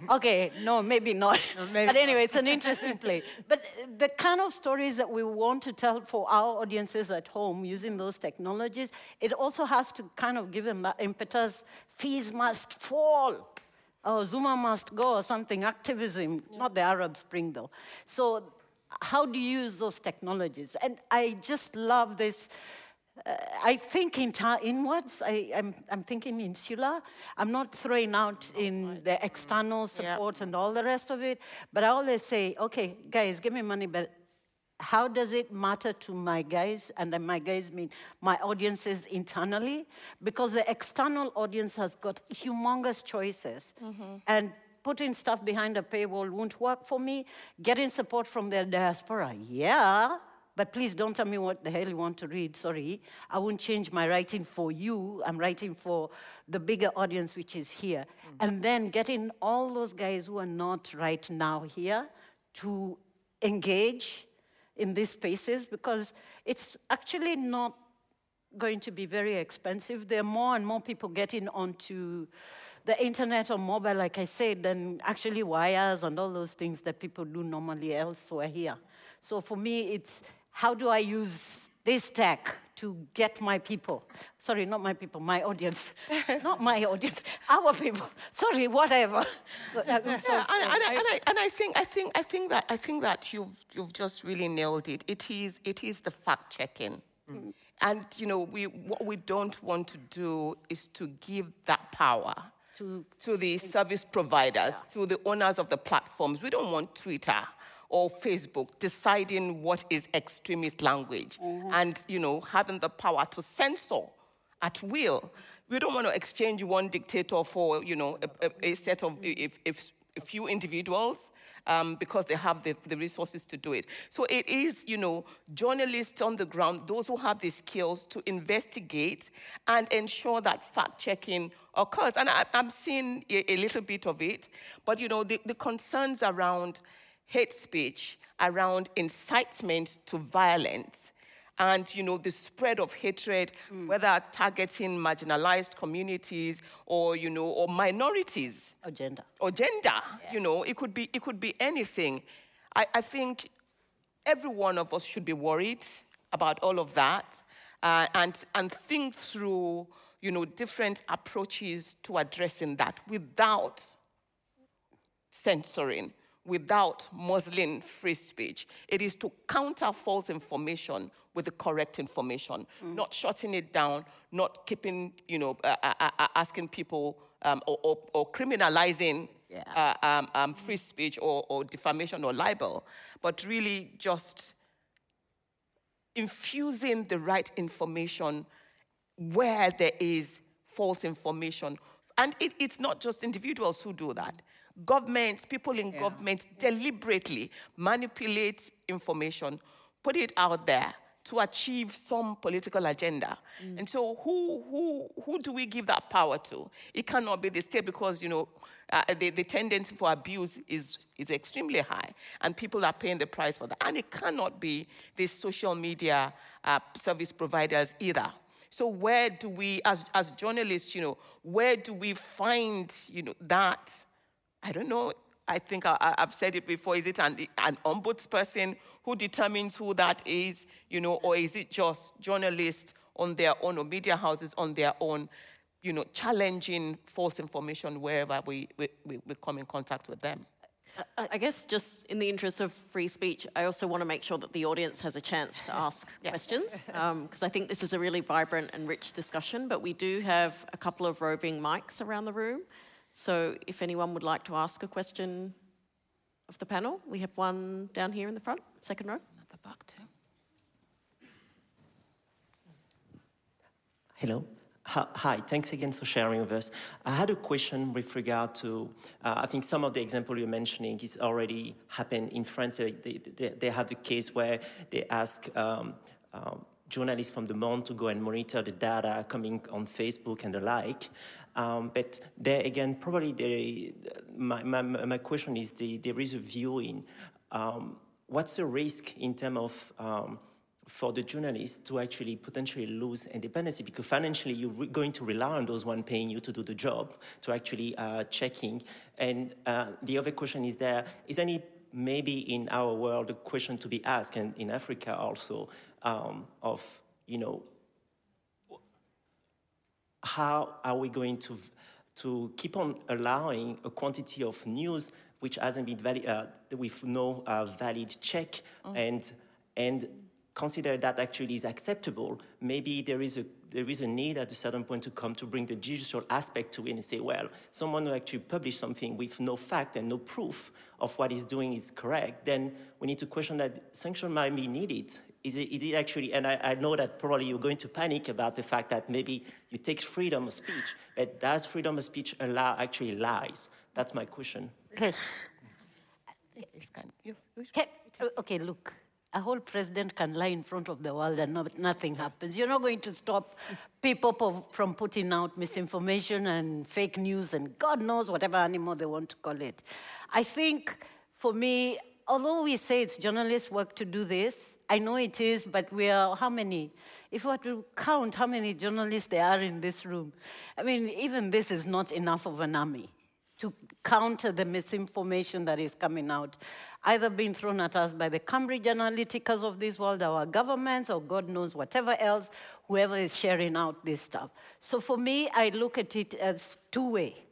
Okay, no, maybe not. maybe but anyway, it's an interesting play. *laughs* But the kind of stories that we want to tell for our audiences at home using those technologies, it also has to kind of give them that impetus. Fees must fall oh, Zuma must go or something, activism, yeah. not the Arab Spring though. So, how do you use those technologies? And I just love this. Uh, I think in ta- inwards, I, am I'm, I'm thinking insular. I'm not throwing out in the external support yeah. and all the rest of it, but I always say, okay, guys, give me money, but how does it matter to my guys? And my guys mean my audiences internally, because the external audience has got humongous choices. Mm-hmm. And putting stuff behind a paywall won't work for me. Getting support from their diaspora, yeah. But please don't tell me what the hell you want to read. Sorry. I won't change my writing for you. I'm writing for the bigger audience, which is here. Mm-hmm. And then getting all those guys who are not right now here to engage in these spaces because it's actually not going to be very expensive. There are more and more people getting onto the internet or mobile, like I said, than actually wires and all those things that people do normally elsewhere here. So for me, it's how do I use this tech to get my people. Sorry, not my people, my audience. *laughs* not my audience, our people. Sorry, whatever. So, uh, yeah, so, and, and, I, and, I, and I think I think I think that I think that you've you've just really nailed it. It is it is the fact checking. Mm. And you know, we what we don't want to do is to give that power to, to the service providers, yeah. to the owners of the platforms. We don't want Twitter or Facebook deciding what is extremist language mm-hmm. and, you know, having the power to censor at will. We don't want to exchange one dictator for, you know, a, a, a set of if, if, a few individuals um, because they have the, the, resources to do it. So it is, you know, journalists on the ground, those who have the skills to investigate and ensure that fact checking occurs. And I, am seeing a, a, little bit of it, but, you know, the, the concerns around hate speech, around incitement to violence, and you know the spread of hatred, mm. whether targeting marginalized communities or you know or minorities or gender or gender. Yeah. You know, it could be it could be anything. I, I, think every one of us should be worried about all of that uh, and and think through you know different approaches to addressing that without censoring without muzzling free speech. It is to counter false information with the correct information, mm. not shutting it down, not keeping, you know, uh, uh, uh, uh asking people um, or, or, or, criminalizing yeah. Uh, um, um, free speech or, or defamation or libel, but really just infusing the right information where there is false information. And it, it's not just individuals who do that Governments, people in yeah. government deliberately manipulate information, put it out there to achieve some political agenda. Mm. And so who, who, who do we give that power to? It cannot be the state because, you know, uh, the, the tendency for abuse is, is extremely high, and people are paying the price for that. And it cannot be the social media uh, service providers either. So where do we, as, as journalists, you know, where do we find, you know, that? I don't know. I think I, have said it before. Is it an, an ombudsperson who determines who that is, you know, or is it just journalists on their own or media houses on their own you know, challenging false information wherever we, we, we come in contact with them. I guess just in the interest of free speech, I also want to make sure that the audience has a chance to ask *laughs* questions because um, I think this is a really vibrant and rich discussion. But we do have a couple of roving mics around the room. So if anyone would like to ask a question of the panel, we have one down here in the front, second row. At the back, too. Hello. Hi, thanks again for sharing with us. I had a question with regard to, uh, I think some of the example you're mentioning is already happened in France. They, they, they had the case where they ask um, uh, journalists from the Monde to go and monitor the data coming on Facebook and the like. Um, but there again, probably they, my, my, my, question is the, there is a view in um, what's the risk in terms of um, for the journalist to actually potentially lose independence? Because financially you're going to rely on those one paying you to do the job to actually uh, checking. And uh, the other question is there is any maybe in our world a question to be asked and in africa also um, of you know how are we going to to keep on allowing a quantity of news which hasn't been valid uh, with no uh, valid check oh. and and consider that actually is acceptable, maybe there is a there is a need at a certain point to come to bring the judicial aspect to it and say, well, someone who actually published something with no fact and no proof of what he's doing is correct, then we need to question that sanction might be needed. Is it, actually, and I, I, know that probably you're going to panic about the fact that maybe you take freedom of speech, but does freedom of speech allow actually lies? That's my question. Okay, okay look a whole president can lie in front of the world and not, nothing happens. You're not going to stop people from putting out misinformation and fake news and God knows whatever animal they want to call it. I think for me, although we say it's journalists' work to do this, I know it is, but we are how many? If we were to count how many journalists there are in this room, I mean, even this is not enough of an army to counter the misinformation that is coming out, either being thrown at us by the Cambridge Analyticas of this world, our governments, or God knows whatever else, whoever is sharing out this stuff. So for me, I look at it as two way.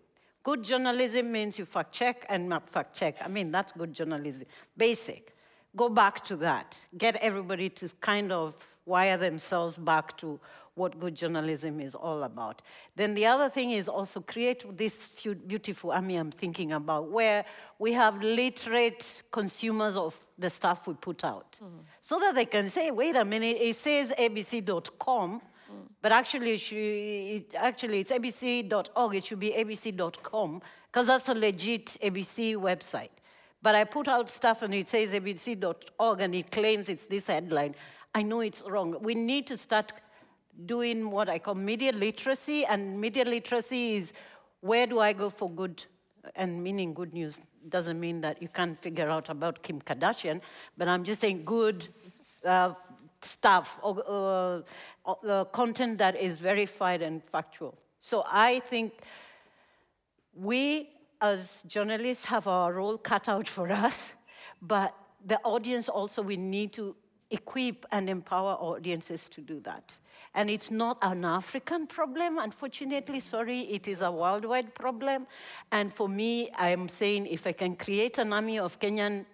Good journalism means you fact check and not fact check. I mean, that's good journalism. Basic. Go back to that. Get everybody to kind of wire themselves back to what good journalism is all about. Then the other thing is also create this beautiful army I'm thinking about, where we have literate consumers of the stuff we put out, mm. so that they can say, wait a minute, it says abc.com. but actually, it actually it's abc.org, it should be abc.com, because that's a legit ABC website. But I put out stuff and it says abc.org and it claims it's this headline. I know it's wrong. We need to start doing what I call media literacy, and media literacy is where do I go for good, and meaning good news doesn't mean that you can't figure out about Kim Kardashian, but I'm just saying good uh, stuff or uh, uh, content that is verified and factual. So I think we as journalists have our role cut out for us, but the audience also we need to equip and empower audiences to do that. And it's not an African problem, unfortunately, sorry, it is a worldwide problem. And for me, I'm saying if I can create an army of Kenyan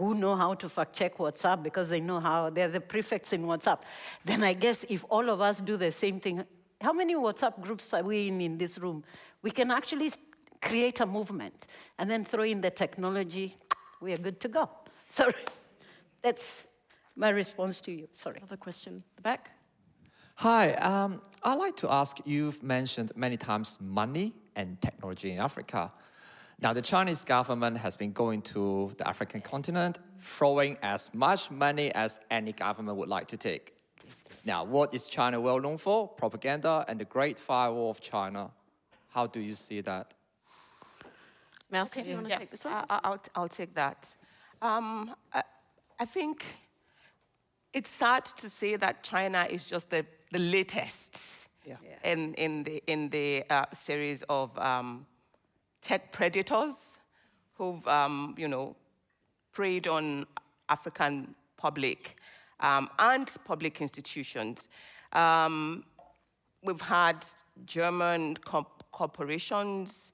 who know how to fact check WhatsApp because they know how, they're the prefects in WhatsApp, then I guess if all of us do the same thing, how many WhatsApp groups are we in in this room? We can actually create a movement and then throw in the technology, we are good to go. *laughs* Sorry. That's my response to you. Sorry. Another question. The back. Hi, um, I'd like to ask you've mentioned many times money and technology in Africa. Now, the Chinese government has been going to the African continent, throwing as much money as any government would like to take. Now, what is China well known for? Propaganda and the Great Firewall of China. How do you see that? Mausi, do you want to Yeah, take this one? I, will I'll take that. Um, I, I think it's sad to say that China is just the, the latest Yeah. in, in the, in the uh, series of um, tech predators who've, um, you know, preyed on African public um, and public institutions. Um, we've had German corp- corporations,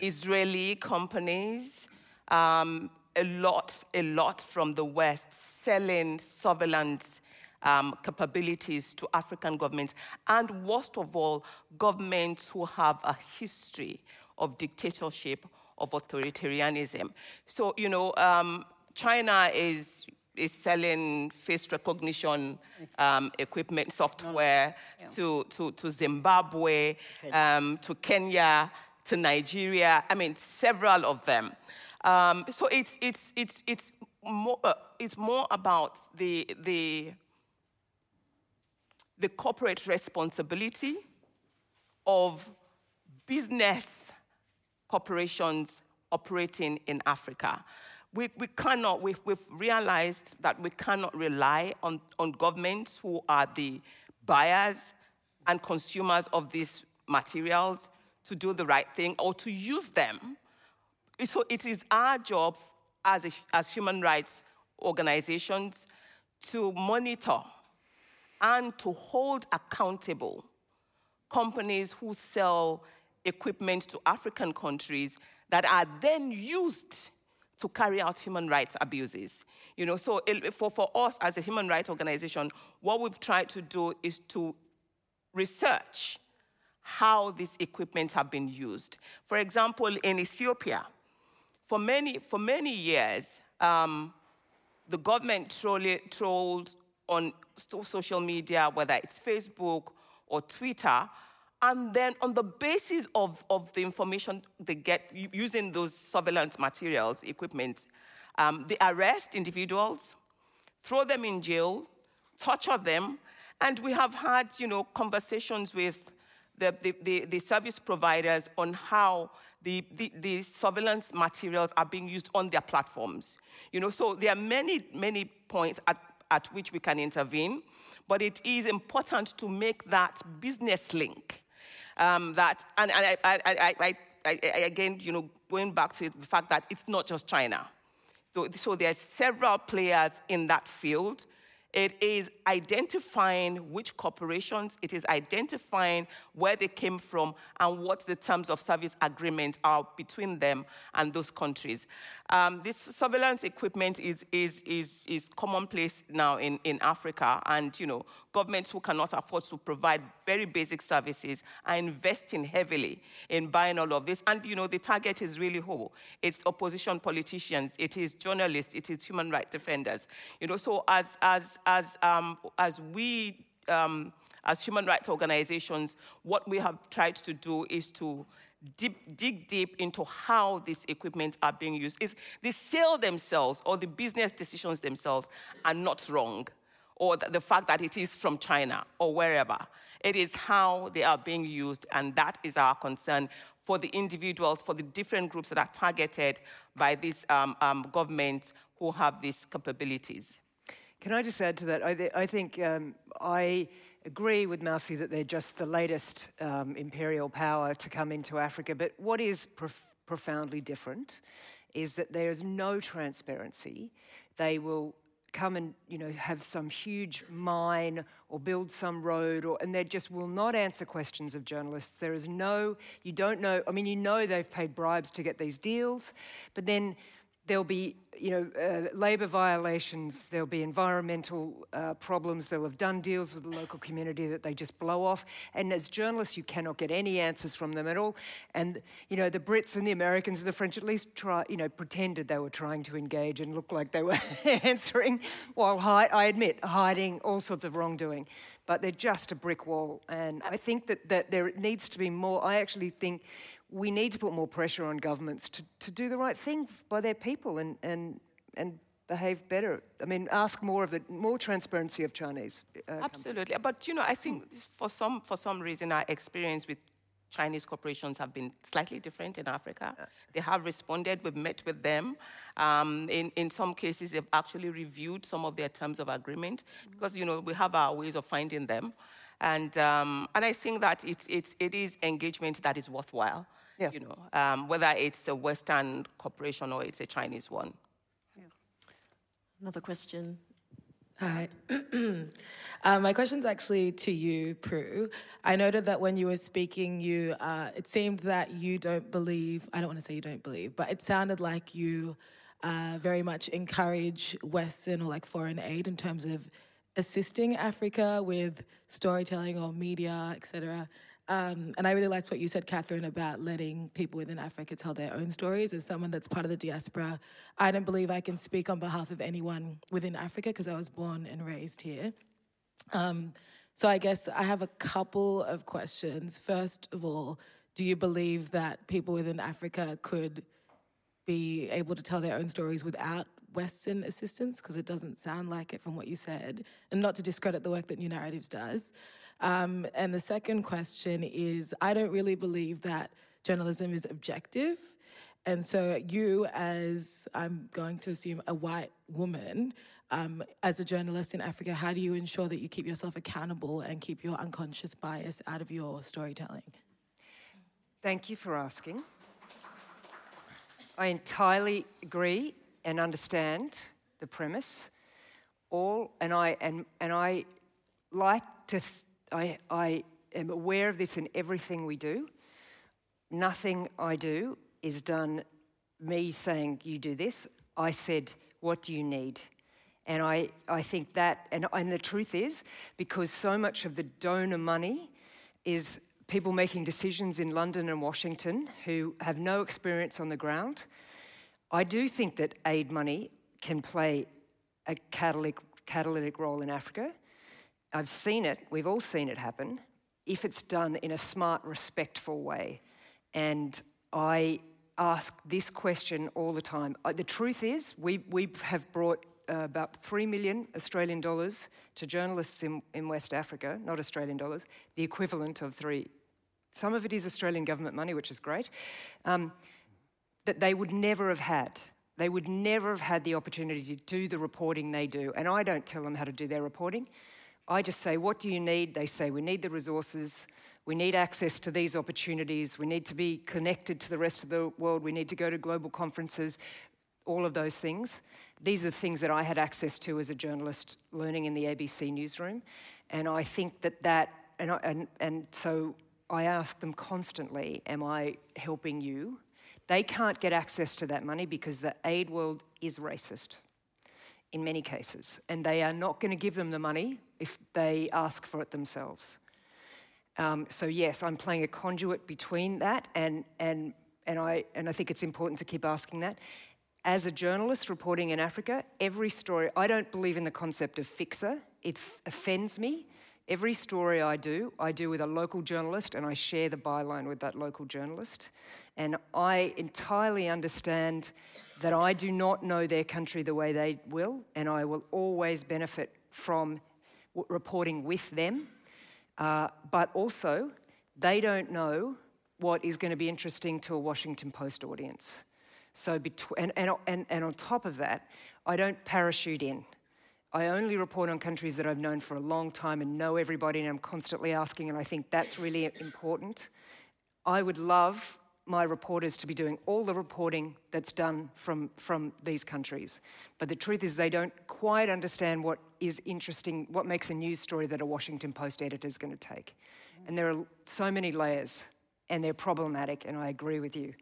Israeli companies, um, a lot, a lot from the West selling surveillance um, capabilities to African governments, and worst of all, governments who have a history of dictatorship, of authoritarianism. So, you know, um, China is is selling face recognition um, equipment software to, to, to Zimbabwe, um, to Kenya, to Nigeria. I mean, several of them. Um, so it's, it's, it's, it's, more, uh, it's more about the, the, the corporate responsibility of business corporations operating in Africa. We, we cannot, we've, we've realized that we cannot rely on, on governments who are the buyers and consumers of these materials to do the right thing or to use them. So it is our job as, a, as human rights organizations to monitor and to hold accountable companies who sell equipment to African countries that are then used to carry out human rights abuses. You know, so for, for us as a human rights organization, what we've tried to do is to research how these equipment have been used. For example, in Ethiopia, for many, for many years, um, the government trolled on social media, whether it's Facebook or Twitter, and then on the basis of, of the information they get using those surveillance materials, equipment, um, they arrest individuals, throw them in jail, torture them, and we have had, you know, conversations with the, the, the, the service providers on how the, the, the, surveillance materials are being used on their platforms. You know, so there are many, many points at, at which we can intervene, but it is important to make that business link. Um, that, and, and I, I, I, I, again, you know, going back to the fact that it's not just China. So, so there are several players in that field it is identifying which corporations, it is identifying where they came from and what the terms of service agreement are between them and those countries. Um, this surveillance equipment is, is, is, is commonplace now in, in Africa, and you know, governments who cannot afford to provide very basic services are investing heavily in buying all of this. And you know, the target is really who? It's opposition politicians, it is journalists, it is human rights defenders. You know, so as as as um, as we um, as human rights organizations, what we have tried to do is to deep, dig deep into how these equipment are being used. Is the sale themselves or the business decisions themselves are not wrong, or the, the fact that it is from China or wherever. It is how they are being used, and that is our concern for the individuals, for the different groups that are targeted by these um, um, governments who have these capabilities. Can I just add to that? I, th- I think um, I agree with Mausi that they're just the latest um, imperial power to come into Africa. But what is prof- profoundly different is that there is no transparency. They will come and you know have some huge mine or build some road or and they just will not answer questions of journalists there is no you don't know i mean you know they've paid bribes to get these deals but then there'll be you know, uh, labour violations, there'll be environmental uh, problems, they'll have done deals with the local community that they just blow off. And as journalists, you cannot get any answers from them at all. And, you know, the Brits and the Americans and the French at least try, you know, pretended they were trying to engage and looked like they were *laughs* answering while, hi- I admit, hiding all sorts of wrongdoing. But they're just a brick wall. And I think that, that there needs to be more. I actually think we need to put more pressure on governments to, to do the right thing by their people and, and, and behave better. I mean, ask more of the more transparency of Chinese. Uh, Absolutely, companies. but you know, I think for some for some reason our experience with Chinese corporations have been slightly different in Africa. They have responded. We've met with them. Um, in, in some cases, they've actually reviewed some of their terms of agreement mm-hmm. because, you know, we have our ways of finding them. And, um, and I think that it's, it's, it is engagement that is worthwhile, yeah. you know, um, whether it's a Western corporation or it's a Chinese one. Yeah. Another question. Hi. *clears throat* um, my question's actually to you, Prue. I noted that when you were speaking, you uh, it seemed that you don't believe, I don't want to say you don't believe, but it sounded like you uh, very much encourage Western or like foreign aid in terms of assisting Africa with storytelling or media, etc. Um, and I really liked what you said, Catherine, about letting people within Africa tell their own stories. As someone that's part of the diaspora, I don't believe I can speak on behalf of anyone within Africa because I was born and raised here. Um, so I guess I have a couple of questions. First of all, do you believe that people within Africa could be able to tell their own stories without Western assistance? Because it doesn't sound like it from what you said. And not to discredit the work that New Narratives does. Um, and the second question is I don't really believe that journalism is objective. And so, you, as I'm going to assume a white woman, um, as a journalist in Africa, how do you ensure that you keep yourself accountable and keep your unconscious bias out of your storytelling? Thank you for asking. I entirely agree and understand the premise. All and I and and I like to. Th- I I am aware of this in everything we do. Nothing I do is done me saying you do this. I said, what do you need? And I, I think that, and, and the truth is, because so much of the donor money is people making decisions in London and Washington who have no experience on the ground, I do think that aid money can play a catalytic, catalytic role in Africa. I've seen it, we've all seen it happen, if it's done in a smart, respectful way. And I ask this question all the time. Uh, the truth is, we, we have brought uh, about 3 million Australian dollars to journalists in, in West Africa, not Australian dollars, the equivalent of three. Some of it is Australian government money, which is great. Um, that they would never have had. They would never have had the opportunity to do the reporting they do. And I don't tell them how to do their reporting. I just say, What do you need? They say, We need the resources. We need access to these opportunities. We need to be connected to the rest of the world. We need to go to global conferences, all of those things. These are things that I had access to as a journalist learning in the ABC newsroom. And I think that that, and, I, and, and so I ask them constantly, Am I helping you? They can't get access to that money because the aid world is racist in many cases, and they are not going to give them the money if they ask for it themselves. Um, so yes, I'm playing a conduit between that, and and and I and I think it's important to keep asking that. As a journalist reporting in Africa, every story I don't believe in the concept of fixer. It f- offends me Every story I do, I do with a local journalist and I share the byline with that local journalist. And I entirely understand that I do not know their country the way they will, and I will always benefit from reporting with them. Uh, but also, they don't know what is going to be interesting to a Washington Post audience. So, betw- and, and, and, and on top of that, I don't parachute in. I only report on countries that I've known for a long time and know everybody, and I'm constantly asking, and I think that's really important. I would love my reporters to be doing all the reporting that's done from, from these countries. But the truth is, they don't quite understand what is interesting, what makes a news story that a Washington Post editor is going to take. And there are so many layers, and they're problematic, and I agree with you.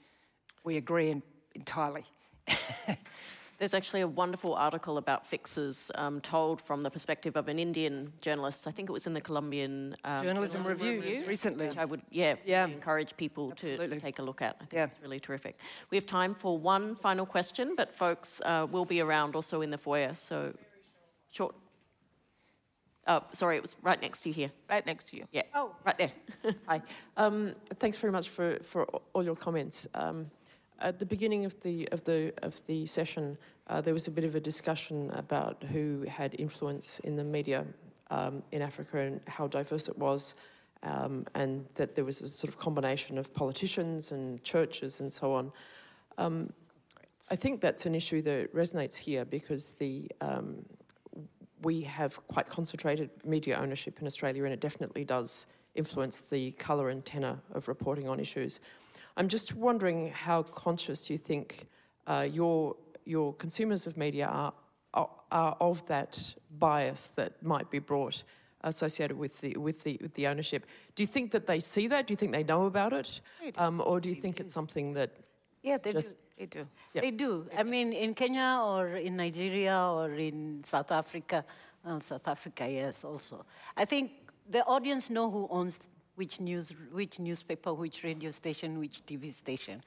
We agree entirely. *laughs* There's actually a wonderful article about fixes um, told from the perspective of an Indian journalist. I think it was in the Colombian um, Journalism, Journalism Review, Review recently. Which I would, yeah, yeah. encourage people to, to, take a look at. I think yeah. it's really terrific. We have time for one final question, but folks uh, will be around also in the foyer. So, short. Oh, sorry, it was right next to you here. Right next to you. Yeah. Oh, right there. *laughs* Hi. Um, thanks very much for, for all your comments. Um, at the beginning of the of the of the session, uh, there was a bit of a discussion about who had influence in the media um, in Africa and how diverse it was, um, and that there was a sort of combination of politicians and churches and so on. Um, I think that's an issue that resonates here because the um, we have quite concentrated media ownership in Australia, and it definitely does influence the colour and tenor of reporting on issues. I'm just wondering how conscious you think uh, your your consumers of media are, are, are of that bias that might be brought associated with the with the with the ownership. Do you think that they see that? Do you think they know about it, um, or do you think it's something that yeah they just do. They do. Yep. They do. I mean, in Kenya or in Nigeria or in South Africa, well, South Africa, yes, also. I think the audience know who owns which news, which newspaper, which radio station, which TV station,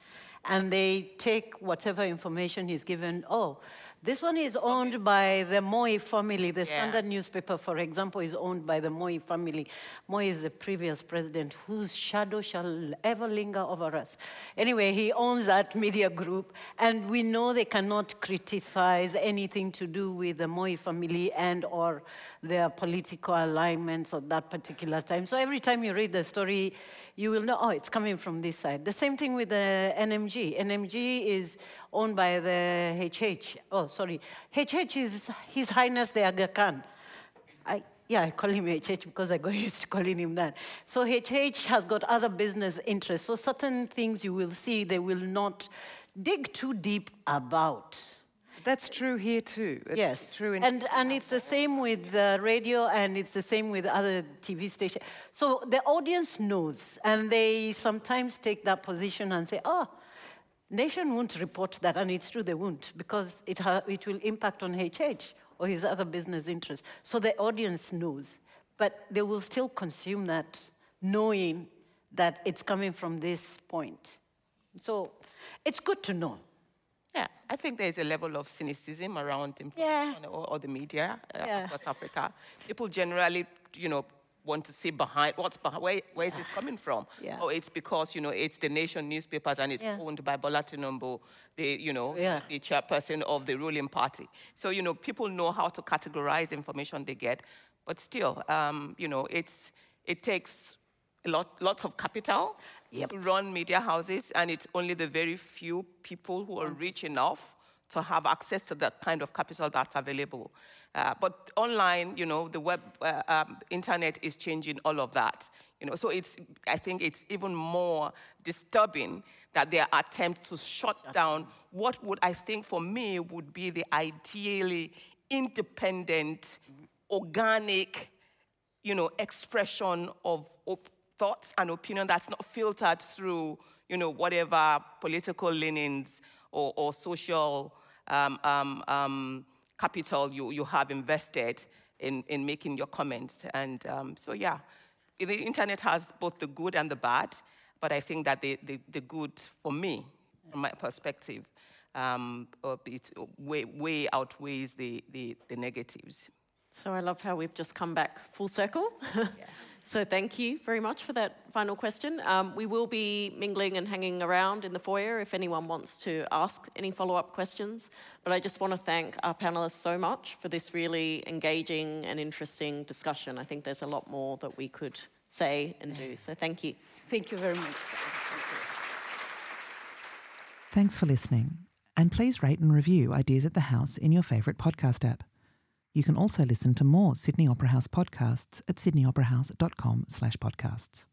and they take whatever information is given. Oh, this one is owned by the Moi family. The Yeah. Standard newspaper, for example, is owned by the Moi family. Moi is the previous president whose shadow shall ever linger over us. Anyway, he owns that media group, and we know they cannot criticize anything to do with the Moi family and or their political alignments at that particular time. So every time you read the story, you will know, oh, it's coming from this side. The same thing with the NMG. NMG is owned by the HH. Oh, sorry. HH is His Highness the Aga Khan. I, yeah, I call him HH because I got *laughs* used to calling him that. So HH has got other business interests. So certain things you will see they will not dig too deep about. That's true here too. It's yes, true. And and it's the same with the radio, and it's the same with other TV stations. So the audience knows, and they sometimes take that position and say, "Oh, Nation won't report that," and it's true they won't because it ha- it will impact on HH or his other business interests. So the audience knows, but they will still consume that, knowing that it's coming from this point. So it's good to know. Yeah, I think there's a level of cynicism around Yeah. or, or the media uh, Yeah. across Africa. People generally, you know, want to see behind what's behind, where, where is this coming from? Yeah. Or it's because, you know, it's the nation newspapers and it's Yeah. owned by Bola Tinubu, the, you know, Yeah. the chairperson of the ruling party. So, you know, people know how to categorize information they get, but still, um, you know, it's, it takes a lot, lots of capital to run media houses, and it's only the very few people who are rich enough to have access to that kind of capital that's available. Uh, but online, you know, the web, uh, um, internet is changing all of that. You know, so it's, I think it's even more disturbing that their attempt to shut down what would, I think, for me, would be the ideally independent, organic, you know, expression of op- thoughts and opinion that's not filtered through, you know, whatever political leanings or, or social um, um, um, capital you, you have invested in, in making your comments. And um, so, yeah, the internet has both the good and the bad, but I think that the, the, the good, for me, from my perspective, um, it way, way outweighs the, the, the negatives. So I love how we've just come back full circle. *laughs* so thank you very much for that final question. Um, we will be mingling and hanging around in the foyer if anyone wants to ask any follow up questions. But I just want to thank our panelists so much for this really engaging and interesting discussion. I think there's a lot more that we could say and do. So thank you. Thank you very much. Thanks for listening. And please rate and review Ideas at the House in your favourite podcast app. You can also listen to more Sydney Opera House podcasts at sydneyoperahouse.com slash podcasts.